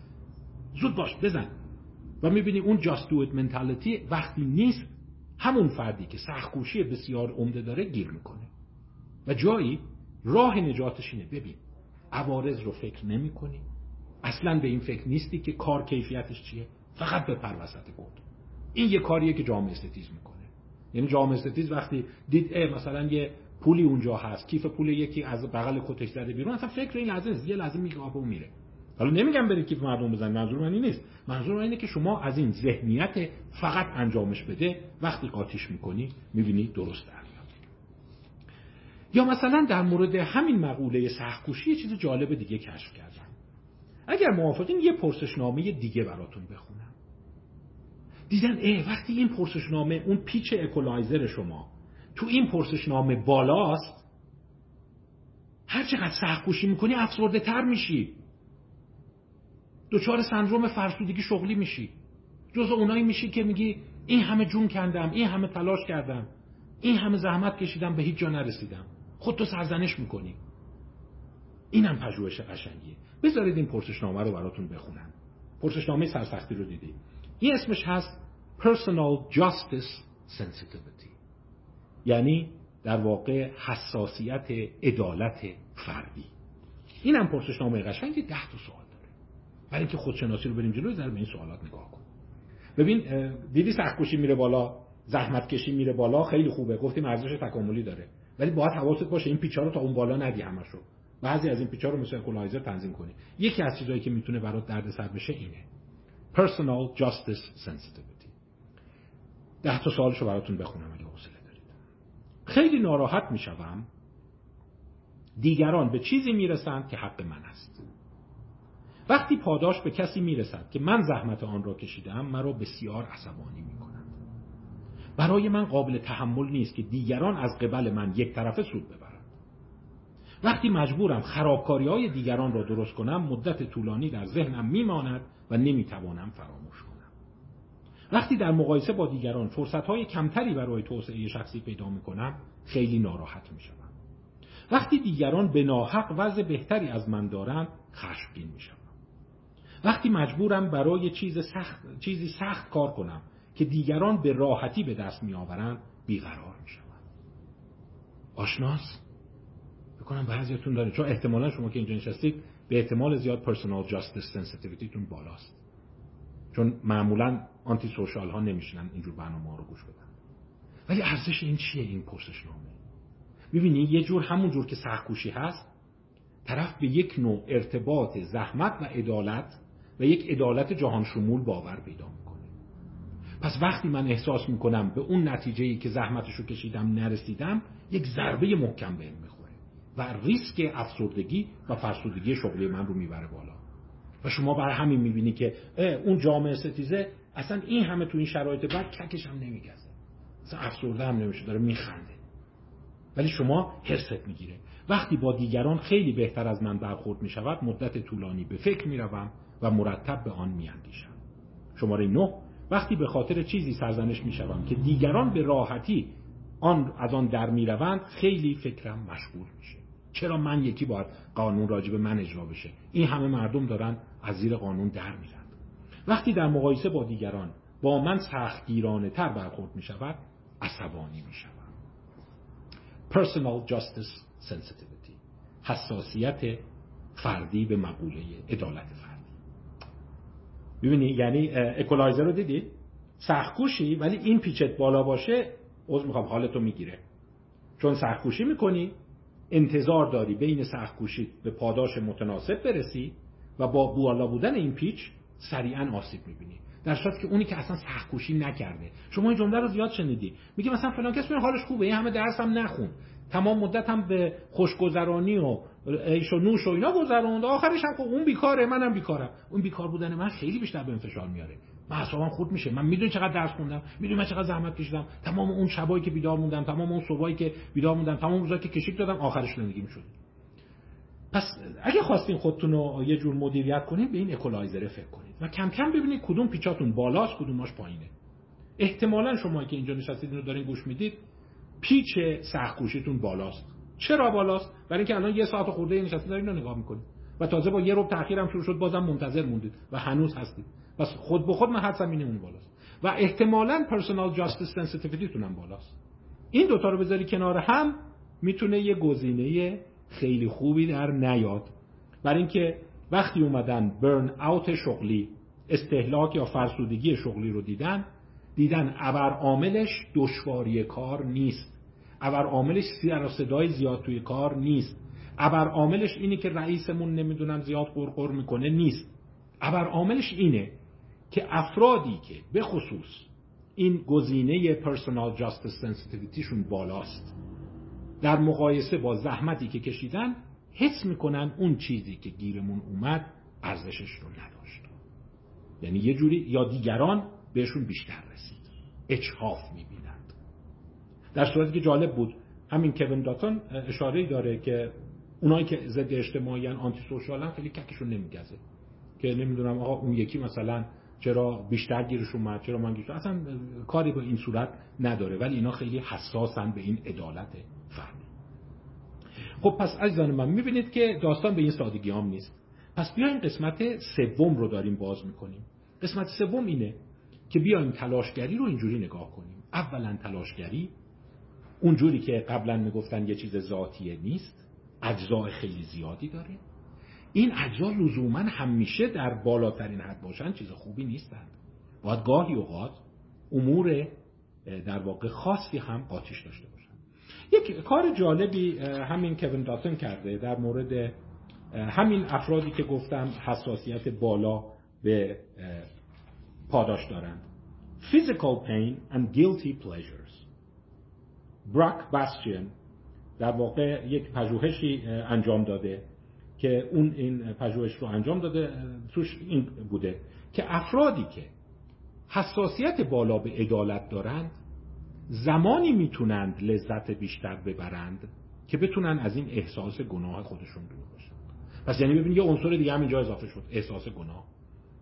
زود باش بزن. و می‌بینی اون do it mentality وقتی نیست همون فردی که سختکوشی بسیار عمده داره گیر می‌کنه. و جایی راه نجاتش اینه. ببین عوارض رو فکر نمی کنی اصلا به این فکر نیستی که کار کیفیتش چیه. فقط به وسط گود این یه کاریه که جامعه ستیز می‌کنه. یعنی جامعه ستیز وقتی دید مثلا یه پولی اونجا هست کیف پول یکی از بغل کتش زده بیرون اصلا فکر این لحظه یه لحظه میگه و میره. حالا نمیگم برید کیف مردم بزن منظور من این نیست. منظور من اینه که شما از این ذهنیت فقط انجامش بده وقتی قاطیش می‌کنی می‌بینی درست در یا مثلا در مورد همین مقوله سخکوشی یه چیز جالب دیگه کشف کردم. اگر موافقین یه پرسشنامه دیگه براتون بخونم. دیدن اه وقتی این پرسشنامه اون پیچ اکولایزر شما تو این پرسشنامه بالاست هر چقدر سخکوشی می‌کنی افسرده تر میشی. دچار سندروم فرسودگی شغلی میشی. جز اونایی میشی که میگی این همه جون کندم این همه تلاش کردم این همه زحمت کشیدم به هیچ جا نرسیدم. خودتو سرزنش می‌کنی. اینم پژوهش قشنگیه. بذارید این پرسشنامه رو براتون بخونم. پرسشنامه سرسختی رو دیدید. این اسمش هست Personal Justice Sensitivity. یعنی در واقع حساسیت عدالت فردی. اینم پرسشنامه قشنگی ده تا سوال داره. برای اینکه خودشناسی رو بریم جلو در به این سوالات نگاه کن. ببین دیدی سختکوشی میره بالا زحمت کشی میره بالا خیلی خوبه. گفتیم ارزش تکاملی داره. ولی باید حواست باشه این پیچا رو تا اون بالا ندی همشو. بعضی از این پیچا رو مثل اکولایزر تنظیم کنی. یکی از چیزایی که می‌تونه برات دردسر بشه اینه. Personal justice sensitivity. ده تا سوالشو براتون بخونم اگه حوصله. خیلی ناراحت می‌شوم. دیگران به چیزی می‌رسند که حق من است. وقتی پاداش به کسی می‌رسد که من زحمت آن را کشیدم مرا بسیار عصبانی می‌کند. برای من قابل تحمل نیست که دیگران از قبل من یک طرفه سود ببرند. وقتی مجبورم خرابکاری های دیگران را درست کنم مدت طولانی در ذهنم میماند و نمی‌توانم فراموش کنم. وقتی در مقایسه با دیگران فرصت های کمتری برای توسعه شخصی پیدا می‌کنم خیلی ناراحت می‌شوم. وقتی دیگران به ناحق وضع بهتری از من دارند خشمگین می‌شوم. وقتی مجبورم برای چیز سخت، چیزی سخت کار کنم که دیگران به راحتی به دست میآورند بیقرار می‌شوم. آشناس؟ فکر کنم بعضیتون داره. چون احتمالا شما که اینجا نشستید به احتمال زیاد personal justice sensitivity تون بالاست. چون معمولا آنتی سوشال ها نمیشنن اینجور برنامه ها رو گوش بدن. ولی ارزش این چیه این پرسشنامه می‌بینی یه جور همون جور که سخکوشی هست طرف به یک نوع ارتباط زحمت و عدالت و یک عدالت جهان شمول باور پیدا می‌کنه. پس وقتی من احساس می‌کنم به اون نتیجه ای که زحمتشو کشیدم نرسیدم یک ضربه محکم بهم می‌خوره و ریسک افسردگی و فرسودگی شغلی من رو می‌بره بالا. و شما برای همین می‌بینی که اون جامعه ستیزه اصلا این همه تو این شرایط بعد ککش هم نمیگزه. اصلا افسرده هم نمیشه داره میخنده. ولی شما حرست می‌گیره. وقتی با دیگران خیلی بهتر از من برخورد می‌شود مدت طولانی به فکر می‌روم و مرتب به آن میاندیشم. شماره نه وقتی به خاطر چیزی سرزنش می‌شوم که دیگران به راحتی آن از آن در می‌روند خیلی فکرم مشغول میشه. چرا من یکی باید قانون راجب من اجرا بشه؟ این همه مردم دارن از زیر قانون در میرند وقتی در مقایسه با دیگران با من سختگیرانه تر برخورد می شود عصبانی می شود personal justice sensitivity حساسیت فردی به مقوله عدالت فردی. ببینی یعنی اکولایزر رو دیدی؟ سختکوشی ولی این پیچت بالا باشه عذر می‌خوام حالتو می‌گیره. چون سختکوشی می‌کنی انتظار داری بین سختکوشی به پاداش متناسب برسی و با بالا بودن این پیچ سریعا آسیب می‌بینی. در صورتی که اونی که اصلا سختکوشی نکرده. شما این جمله رو زیاد شنیدی. میگه مثلا فلان کس حالش خوبه این همه درس هم نخون. تمام مدت هم به خوشگذرانی و عیش و نوش و اینا گذروند. آخرش هم خب اون بیکاره منم بیکارم. اون بیکار بودن من خیلی بیشتر به فشار میاره. من خورد میشه. من می‌دونی چقدر درس خوندم؟ می‌دونی من چقدر زحمت کشیدم؟ تمام اون شبایی که بیدار موندم تمام اون صبحایی که بیدار موندم تمام روزایی که کشیک دادم آخرش زندگی می‌شد پس اگه خواستین خودتون رو یه جور مدیریت کنید به این اکولایزر فکر کنید و کم کم ببینید کدوم پیچاتون بالاست کدوماش پایینه. احتمالا شما که اینجا نشستید اینو دارین گوش می‌دید پیچ سختکوشیتون بالاست. چرا بالاست؟ برای اینکه الان یه ساعت خورده نشستید دارین رو نگاه می‌کنید. و تازه با یه ربع تاخیرم شروع شد بازم منتظر موندید و هنوز هستید. پس خود به خود من حدسم اینه اون بالاست. و احتمالا personal justice sensitivity تونم بالاست. این دوتا رو بذاری کنار هم می‌تونه یه گزینه خیلی خوبی در نیاد. برای اینکه وقتی اومدن burnout شغلی استهلاک یا فرسودگی شغلی رو دیدن دیدن ابر عاملش دشواری کار نیست. ابر عاملش سر و صدای زیاد توی کار نیست. ابر عاملش اینه که رئیسمون نمی‌دونم زیاد غرغر می‌کنه نیست. ابر عاملش اینه که افرادی که به خصوص این گزینه personal justice sensitivity شون بالاست در مقایسه با زحمتی که کشیدن حس می‌کنن اون چیزی که گیرمون اومد ارزشش رو نداشت. یعنی یه جوری یا دیگران بهشون بیشتر رسید. اجحاف می‌بینند. در صورتی که جالب بود همین کوین داتون اشاره داره که اونایی که ضد اجتماعی آنتی سوشالن خیلی ککشون نمیگزه. که نمی‌دونم آقا اون یکی مثلا چرا بیشتر گیرش اومد چرا من گیرش اصلا کاری به این صورت نداره ولی اینا خیلی حساسن به این عدالت فردی خب پس عزیزان من می‌بینید که داستان به این سادگی هم نیست. پس بیایم قسمت سوم رو داریم باز می‌کنیم. قسمت سوم اینه که بیایم تلاشگری رو اینجوری نگاه کنیم. اولا تلاشگری اونجوری که قبلا می‌گفتن یه چیز ذاتیه نیست اجزای خیلی زیادی داره. این اجزا لزوما همیشه در بالاترین حد باشن چیز خوبی نیستند. باید گاهی اوقات امور در واقع خاصی هم قاطیش داشته باشن. یک کار جالبی همین کوین داتن کرده در مورد همین افرادی که گفتم حساسیت بالا به پاداش دارند. Physical pain and guilty pleasures. براک باستیان در واقع یک پژوهشی انجام داده. که اون این پژوهش رو انجام داده توش این بوده که افرادی که حساسیت بالا به عدالت دارند زمانی می‌تونند لذت بیشتر ببرند که بتونن از این احساس گناه خودشون دور باشن. پس یعنی ببینید یه عنصر دیگه هم اینجا اضافه شد احساس گناه.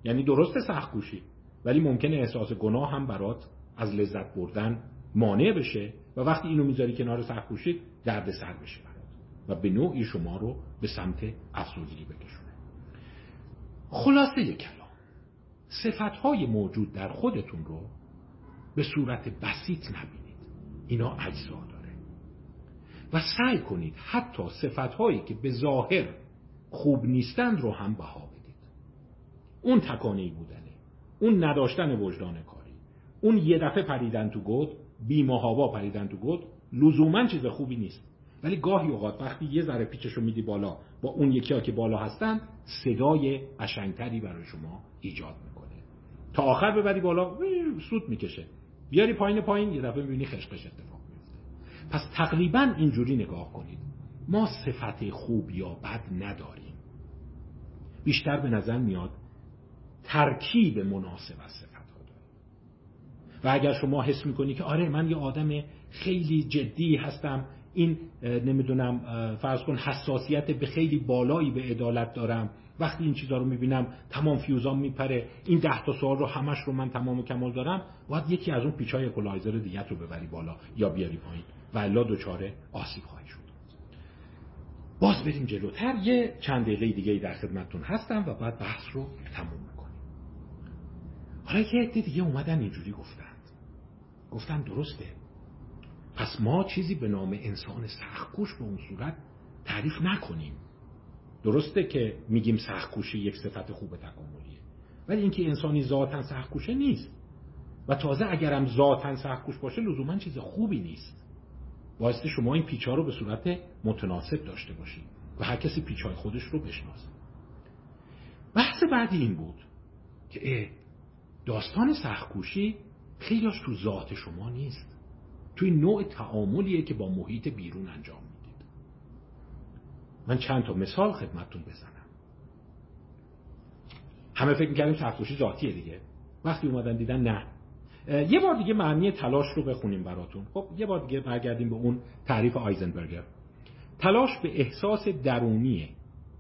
یعنی درست سخت کوشی ولی ممکنه احساس گناه هم برات از لذت بردن مانع بشه و وقتی اینو می‌ذاری کنار سخت کوشی درد سر بشه. و به نوعی شما رو به سمت افسردگی بکشونه. خلاصه کلام صفتهای موجود در خودتون رو به صورت بسیط نبینید. اینا اجزا داره. و سعی کنید حتی صفتهایی که به ظاهر خوب نیستند رو هم بها بدید. اون تکانه بودنه اون نداشتن وجدان کاری اون یه دفعه پریدن تو گود بیمهابا پریدن تو گود لزوما چیز خوبی نیست. ولی گاهی اوقات وقتی یه ذره پیچشو میدی بالا با اون یکی ها که بالا هستن صدای قشنگتری برای شما ایجاد می‌کنه. تا آخر ببری بالا سود می‌کشه. بیاری پایین پایین یه دفعه می‌بینی خشخش اتفاق میفته پس تقریبا اینجوری نگاه کنید. ما صفت خوب یا بد نداریم. بیشتر به نظر میاد ترکیب مناسب از صفت ها و اگر شما حس می‌کنی که آره من یه آدم خیلی جدی هستم این نمی‌دونم فرض کن حساسیت به خیلی بالایی به عدالت دارم. وقتی این چیزا رو می‌بینم تمام فیوزام میپره. این ده تا سوال رو همش رو من تمام کمال دارم. باید یکی از اون پیچای اکولایزر دیگه رو ببری بالا یا بیاری پایین. و الا دچار آسیب خواهی شد. باز بریم جلوتر. یه چند دقیقه دیگه در خدمتتون هستم و بعد بحث رو تموم می‌کنیم. حالا یه دیگه اومدن اینجوری گفتند. گفتن درسته. پس ما چیزی به نام انسان سختکوش به اون صورت تعریف نکنیم. درسته که میگیم سختکوشی یک صفت خوب تکاملیه ولی اینکه انسانی ذاتا سختکوشه نیست. و تازه اگرم ذاتا سختکوش باشه لزوما چیز خوبی نیست. باعث شما این پیچا رو به صورت متناسب داشته باشید و هر کسی پیچای خودش رو بشناسه. بحث بعدی این بود که داستان سختکوشی خیلیش تو ذات شما نیست. توی نوع تعاملیه که با محیط بیرون انجام می‌دید. من چند تا مثال خدمتتون بزنم. همه فکر می‌کردیم سختکوشی ذاتیه دیگه. وقتی اومدن دیدن نه. یه بار دیگه معنی تلاش رو بخونیم براتون. خب یه بار دیگه برگردیم به اون تعریف آیزنبرگر. تلاش به احساس درونی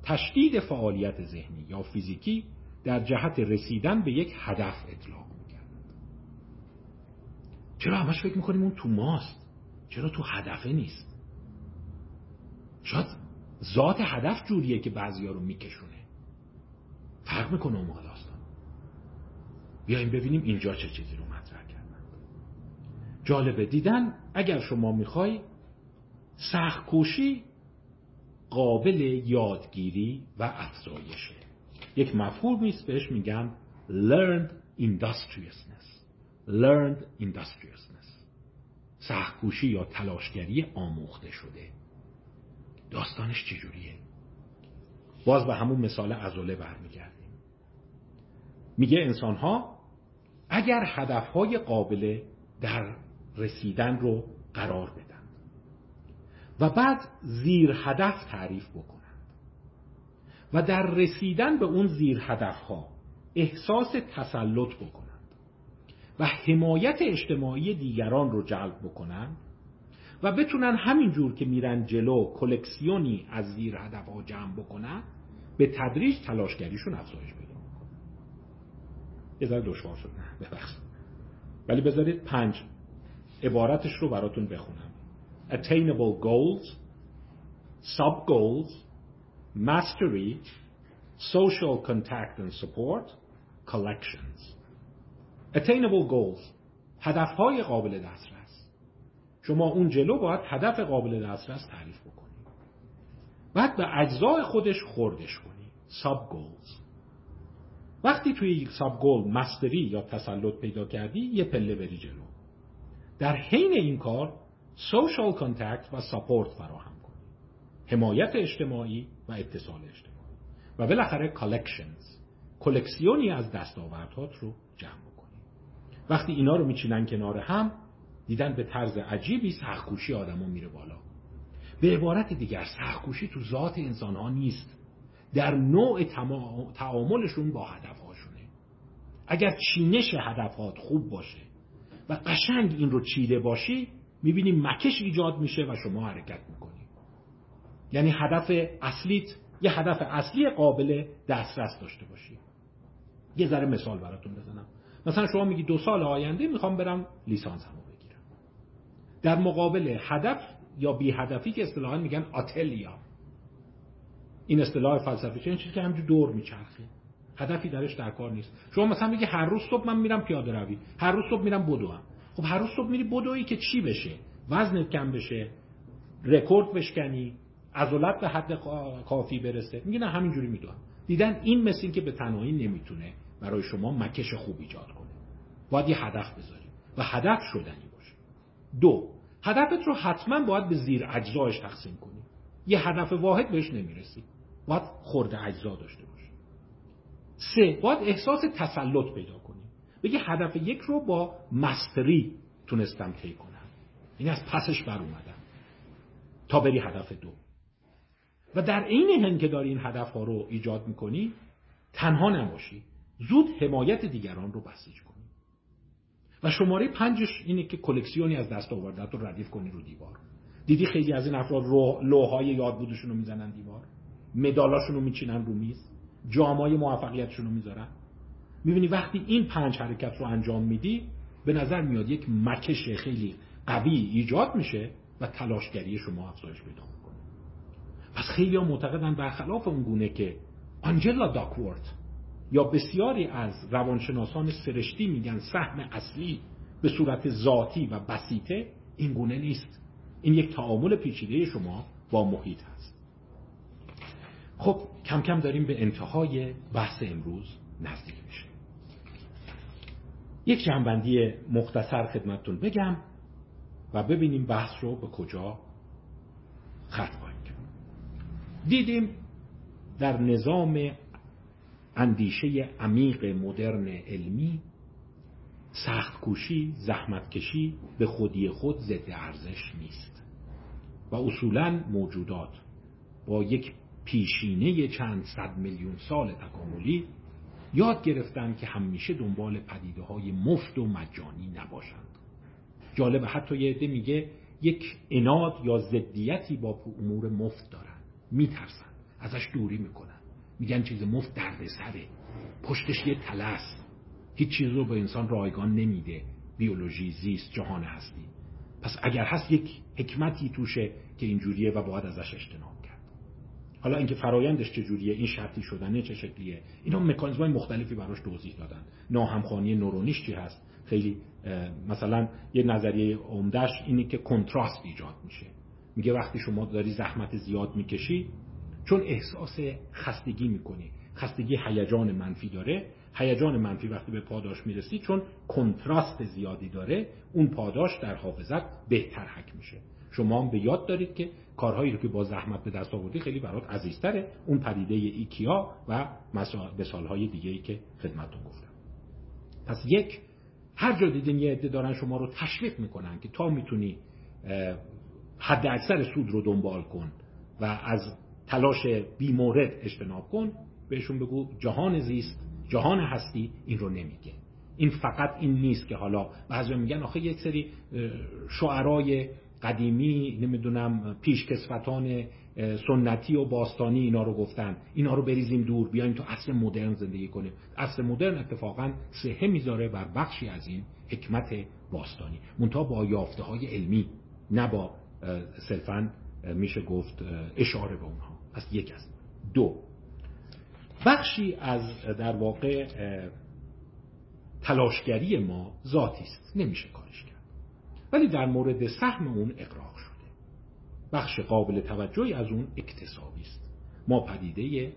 تشدید فعالیت ذهنی یا فیزیکی در جهت رسیدن به یک هدف اطلاق. چرا همش فکر می‌کنیم اون تو ماست؟ چرا تو هدفه نیست؟ شاید ذات هدف جوریه که بعضی ها رو میکشونه. فرق می‌کنه اون داستان. بیایم ببینیم اینجا چه چیزی رو مطرح کردن. جالبه دیدن اگر شما می‌خوای سختکوشی قابل یادگیری و افزایشه. یک مفهومی است بهش میگن learned industriousness. Learned industriousness. سختکوشی یا تلاشگری آموخته شده. داستانش چجوریه؟ باز به همون مثال ازوله برمیگردیم. میگه انسان ها اگر هدفهای قابل در رسیدن رو قرار بدن و بعد زیر هدف تعریف بکنند و در رسیدن به اون زیر هدف ها احساس تسلط بکنند و حمایت اجتماعی دیگران رو جلب بکنند و بتونن همینجور که میرن جلو کلکسیونی از زیر هدف ها جمع بکنن به تدریج تلاشگریشون افزایش پیدا می‌کنه یه ذره دشوار شد. نه ببخشید. ولی بذارید پنج عبارتش رو براتون بخونم. Attainable goals sub goals mastery social contact and support collections. Attainable goals. هدفهای قابل دسترس. شما اون جلو باید هدف قابل دسترس تعریف بکنید بعد به اجزای خودش خوردش کنید ساب گولز وقتی توی یک ساب گول مستری یا تسلط پیدا کردی یه پله بری جلو. در حین این کار social contact و support فراهم کنید حمایت اجتماعی و اتصال اجتماعی. و بالاخره collections کلکسیونی از دستاوردهات رو جمع وقتی اینا رو میچینن کنار هم دیدن به طرز عجیبی سختکوشی آدما میره بالا. به عبارت دیگر سختکوشی تو ذات انسان ها نیست. در نوع تعاملشون با هدفهاشونه. اگر چینش هدفات خوب باشه و قشنگ این رو چیده باشی می‌بینی مکش ایجاد میشه و شما حرکت می‌کنی. یعنی هدف اصلیت یه هدف اصلی قابل دسترس داشته باشی. یه ذره مثال براتون بزنم. مثلا شما میگی دو سال آینده می‌خوام برم لیسانس همو بگیرم. در مقابل هدف یا بی هدفی که اصطلاحا میگن آتلیا. این اصطلاح فلسفی چه چیزی که همجور دور میچرخه. هدفی درش در کار نیست. شما مثلا میگی هر روز صبح من میرم پیاده روی. هر روز صبح میرم بدوم خب هر روز صبح میری بدوی که چی بشه؟ وزنت کم بشه. رکورد بشکنی. عضلات به حد کافی برسه. میگه نه همینجوری می‌دونم. دیدن این مثل که به تنهایی نمی‌تونه برای شما مکش خوب ایجاد باید یه هدف بذاری و هدف شدنی باشه. دو هدفت رو حتما باید به زیر اجزایش تقسیم کنی. یه هدف واحد بهش نمی‌رسی. باید خورده اجزا داشته باشی. سه باید احساس تسلط پیدا کنی. بگی هدف یک رو با مستری تونستم طی کنم. این از پسش بر اومدم. تا بری هدف دو. و در عین هن که داری این هدف ها رو ایجاد می‌کنی تنها نباشی. زود حمایت دیگران رو بسیج کنی شماره پنجش اینه که کلکسیونی از دست آوردت رو ردیف کنی رو دیوار. دیدی خیلی از این افراد لوهای یاد بودشون رو می‌زنن دیوار؟ مدالاشون رو میچینن رو میز؟ جامای موفقیتشون رو می‌ذارن؟ می‌بینی وقتی این پنج حرکت رو انجام میدی به نظر میاد یک مکش خیلی قوی ایجاد میشه و تلاشگری شما افزایش پیدا می‌کنه. پس خیلی ها معتقدن برخلاف اون گونه که آنجلا داکورت یا بسیاری از روانشناسان سرشتی میگن سهم اصلی به صورت ذاتی و بسیطه این گونه نیست. این یک تعامل پیچیده شما با محیط هست. خب کم کم داریم به انتهای بحث امروز نزدیک میشه یک جنبندی مختصر خدمتتون بگم و ببینیم بحث رو به کجا ختم خواهیم دیدیم در نظام اندیشه عمیق مدرن علمی سخت کوشی زحمت کشی به خودی خود ضد ارزش نیست و اصولا موجودات. با یک پیشینه چند صد میلیون سال تکاملی یاد گرفتن که همیشه دنبال پدیده های مفت و مجانی نباشند. جالب حتی یه عده میگه یک اناد یا ضدیتی با امور مفت دارن. میترسن. ازش دوری می‌کنن. میگن چیز مفت دردسره پشتش یه تلس هیچ چیز رو به انسان رایگان نمیده. بیولوژی زیست جهان هستی. پس اگر هست یک حکمتی توشه که اینجوریه و باید ازش اجتناب کرد. حالا اینکه فرایندش چجوریه این شرطی شدنه چه شکلیه؟ اینا مکانیزم‌های مختلفی براش توضیح دادن. ناهمخوانی نورونیش چی هست؟ خیلی مثلا یه نظریه عمدهش اینه که کنتراست ایجاد میشه. میگه وقتی شما داری زحمت زیاد می‌کشی چون احساس خستگی می‌کنی. خستگی هیجان منفی داره. هیجان منفی وقتی به پاداش می‌رسی چون کنتراست زیادی داره اون پاداش در حافظت بهتر حک میشه. شما هم به یاد دارید که کارهایی رو که با زحمت به دست آوردی خیلی برات عزیزتره. اون پدیده ایکیا و مثالهای دیگه ای که خدمتتون گفتم. پس یک هر جا دیدین یه عده دارن شما رو تشویق می‌کنن که تا می‌تونی حد اکثر سود رو دنبال کن و از تلاش بیمورد اجتناب کن بهشون بگو جهان زیست جهان هستی این رو نمیگه. این فقط این نیست که حالا بعضی میگن آخه یک سری شعرای قدیمی نمی‌دونم پیشکسوتان سنتی و باستانی اینا رو گفتن. اینا رو بریزیم دور بیایم تو اصل مدرن زندگی کنیم. اصل مدرن اتفاقا سهه می‌ذاره بر بخشی از این حکمت باستانی. منتها با یافته های علمی نه با صرفا میشه گفت اشاره به اونها. پس یک است. دو. بخشی از در واقع تلاشگری ما ذاتی است. نمیشه کارش کرد. ولی در مورد سهم اون اقراق شده. بخش قابل توجهی از اون اکتسابی است. ما پدیده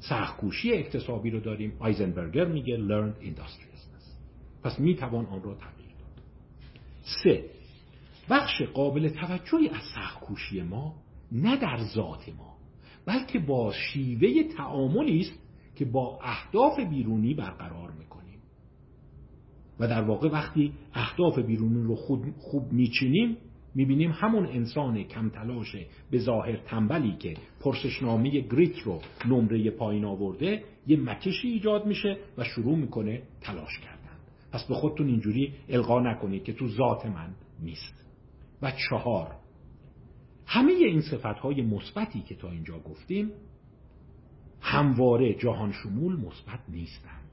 سخکوشی اکتسابی رو داریم. آیزنبرگر میگه learned industriousness. پس می‌توان آن را تغییر داد. سه. بخش قابل توجهی از سخکوشی ما نه در ذات ما. بلکه با شیوه تعاملی است که با اهداف بیرونی برقرار می‌کنیم. و در واقع وقتی اهداف بیرونی رو خود خوب میچینیم می‌بینیم همون انسان کم تلاش به ظاهر تنبلی که پرسشنامه گریت رو نمره پایین آورده یه مکشی ایجاد میشه و شروع می‌کنه تلاش کردن. پس به خودتون اینجوری القا نکنید که تو ذات من نیست. و چهار همه این صفت های مثبتی که تا اینجا گفتیم همواره جهان شمول مثبت نیستند.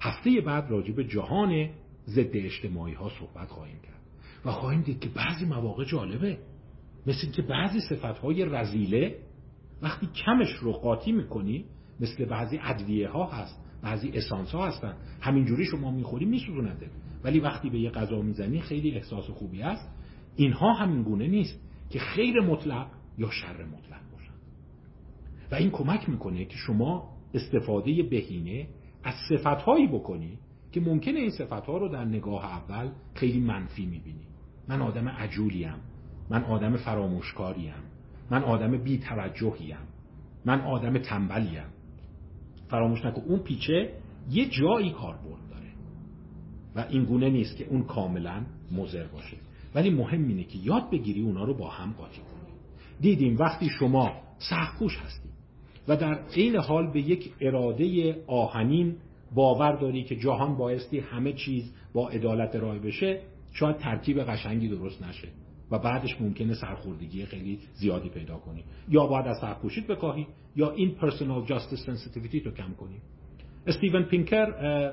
هفته بعد راجع به جهان ضد اجتماعی ها صحبت خواهیم کرد. و خواهیم دید که بعضی مواقع جالبه. مثل که بعضی صفت های رزیله وقتی کمش رو قاطی می‌کنی مثل بعضی ادویه ها هست بعضی اسانس ها هستن. همینجوری شما می‌خوری میسوزونده. ولی وقتی به یه غذا می‌زنی خیلی احساس خوبی است اینها همین گونه نیست. که خیر مطلق یا شر مطلق باشن و این کمک می‌کنه که شما استفاده بهینه از صفتهایی بکنی که ممکنه این صفتها رو در نگاه اول خیلی منفی می‌بینی. من آدم عجولیم. من آدم فراموشکاریم. من آدم بی توجهیم من آدم تنبلیم. فراموش نکن. اون پیچه یه جایی کاربرد داره. و این گونه نیست که اون کاملا مضر باشه. ولی مهم اینه که یاد بگیری اونا رو با هم قاطی کنی. دیدیم وقتی شما سخکوش هستی و در عین حال به یک اراده آهنین باور داری که جهان بایستی همه چیز با عدالت رای بشه شاید ترکیب قشنگی درست نشه و بعدش ممکنه سرخوردگی خیلی زیادی پیدا کنی. یا باید از سرخوشیت بکاهی یا این personal justice sensitivity رو کم کنی. استیون پینکر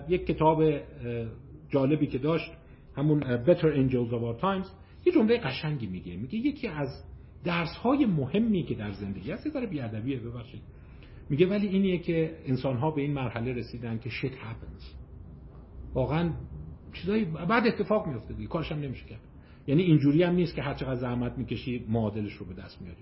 یک کتاب جالبی که داشت همون Better Angels of Our Times یه جمله قشنگی میگه. میگه یکی از درس های مهمی که در زندگی هست داره بی‌ادبیه ببخشید. میگه ولی اینیه که انسان ها به این مرحله رسیدن که shit happens. واقعا چیزایی بعد اتفاق میفته دیگه کارش هم نمیشه کرد. یعنی اینجوری هم نیست که هر چقدر زحمت می‌کشی معادلش رو به دست میاری.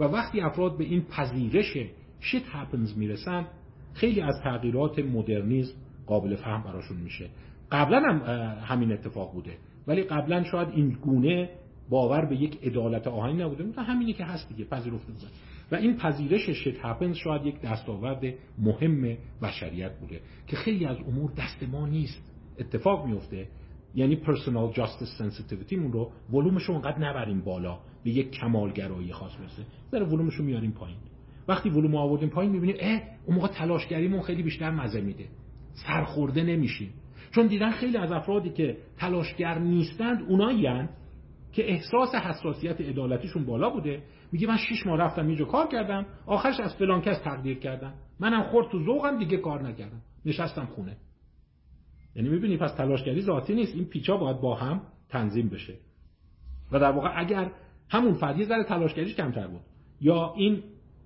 و وقتی افراد به این پذیرش shit happens می‌رسن خیلی از تغییرات مدرنیزم قابل فهم براشون میشه. قبلا هم همین اتفاق بوده. ولی قبلا شاید این گونه باور به یک عدالت آهنی نبوده. مثلا همینی که هست دیگه پذیرفته بوده. و این پذیرش شت هپنز شاید یک دستاورد مهم بشریت بوده که خیلی از امور دست ما نیست. اتفاق میفته یعنی personal justice sensitivity مون رو ولومش اونقدر نبریم بالا. به یک کمالگرایی خاص برسه. ذره ولومش رو میاریم پایین. وقتی ولوم آوردیم پایین می‌بینیم اه اون موقع تلاشگریمون خیلی بیشتر مزه میده. سرخورده نمیشیم. چون دیدن خیلی از افرادی که تلاشگر نیستند اونایی که احساس حساسیت عدالتیشون بالا بوده. میگه من شش ماه رفتم اینجا کار کردم آخرش از فلان کس تقدیر کردم. منم خورد تو ذوقم دیگه کار نکردم. نشستم خونه. یعنی می‌بینی پس تلاشگری ذاتی نیست. این پیچا باید با هم تنظیم بشه. و در واقع اگر همون فردی ذره تلاشگریش کمتر بود یا این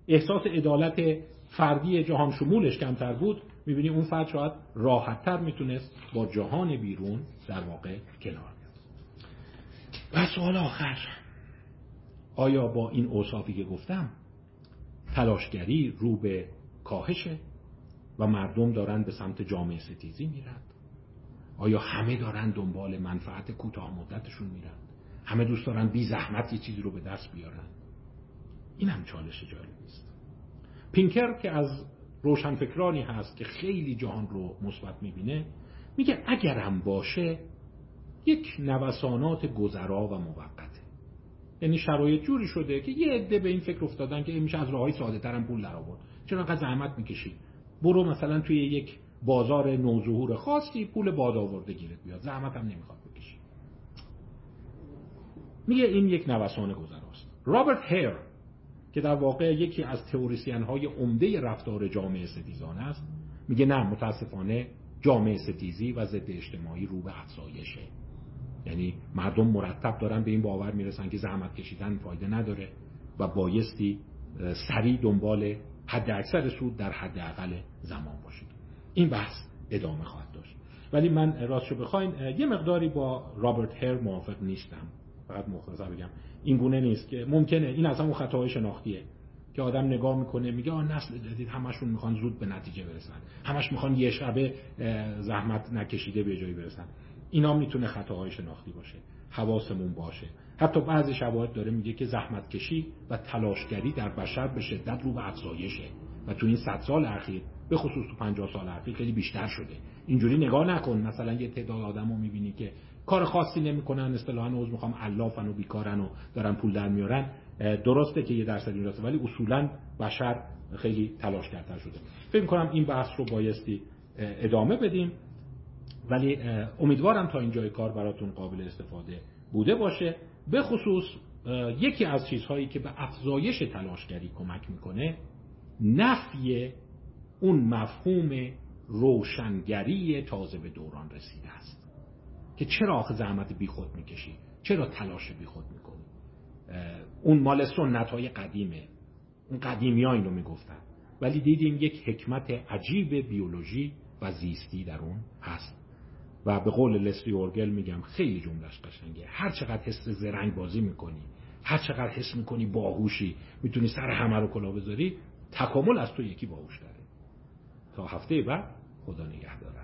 احساس عدالت فردی جهان شمولش کمتر بود می‌بینی اون فرد شاید راحتتر می‌تونست با جهان بیرون در واقع کنار بیاد. و سوال آخر. آیا با این اوصافی که گفتم تلاشگری رو به کاهشه و مردم دارن به سمت جامعه ستیزی میرن؟ آیا همه دارن دنبال منفعت کوتاه مدتشون میرن؟ همه دوست دارن بی زحمت یه چیزی رو به دست بیارن؟ این هم چالش جالبی است پینکر که از روشنفکرانی هست که خیلی جهان رو مثبت می‌بینه. میگه اگرم باشه یک نوسانات گذرا و موقته. یعنی شرایط جوری شده که یه عده به این فکر افتادن که میشه از راههای ساده ترم پول در آورد. چرا انقدر زحمت می‌کشی برو مثلا توی یک بازار نوظهور خاصی پول باد آورده گیرت بیاد. زحمت هم نمی‌خواد بکشی. میگه این یک نوسان گذراست. رابرت هیر که در واقع یکی از تئوریسین های عمده رفتار جامعه ستیزانه است. میگه نه متاسفانه جامعه ستیزی و ضد اجتماعی رو به افزایشه. یعنی مردم مرتب دارن به این باور می‌رسن که زحمت کشیدن فایده نداره و بایستی سریع دنبال حد اکثر سود در حد اقل زمان باشید این بحث ادامه خواهد داشت. ولی من راستشو بخواین یه مقداری با رابرت هر موافق نیستم. فقط مختصر بگم این گونه نیست که ممکنه. این اصلا اون خطاهای شناختیه که آدم نگاه می‌کنه میگه آ نسل جدید همشون می‌خوان زود به نتیجه برسن. همش می‌خوان یه شبه زحمت نکشیده به جایی برسن. اینا می‌تونه خطاهای شناختی باشه حواسمون باشه. حتی بعضی شواهد داره میگه که زحمت کشی و تلاشگری در بشر به شدت رو به افزایشه. و تو این صد سال اخیر به خصوص تو 50 سال اخیر خیلی بیشتر شده. اینجوری نگاه نکن. مثلا یه تعداد آدمو می‌بینی که کار خاصی نمی‌کنن اصطلاحا عذر می‌خوام علافن و بیکارن و دارن پول در میارن. درسته که یه درصد این راسته ولی اصولا بشر خیلی تلاش کرده شده. فکر کنم این بحث رو بایستی ادامه بدیم. ولی امیدوارم تا اینجای کار براتون قابل استفاده بوده باشه. به خصوص یکی از چیزهایی که به افزایش تلاشگری کمک می‌کنه نفی اون مفهوم روشنگری تازه به دوران رسیده است. که چرا آخه زحمت بیخود می‌کشی؟ چرا تلاش بیخود می‌کنی؟ اون مال سنت های قدیمه. اون قدیمی ها اینو می‌گفتن. ولی دیدیم یک حکمت عجیب بیولوژی و زیستی در اون هست. و به قول لسلی اورگل میگم خیلی جملش قشنگه. هر چقدر حس زرنگ بازی می‌کنی هر چقدر حس می‌کنی باهوشی می‌تونی سر همه رو کلا بذاری تکامل از تو یکی باهوش داره تا هفته بعد خدا نگهدارم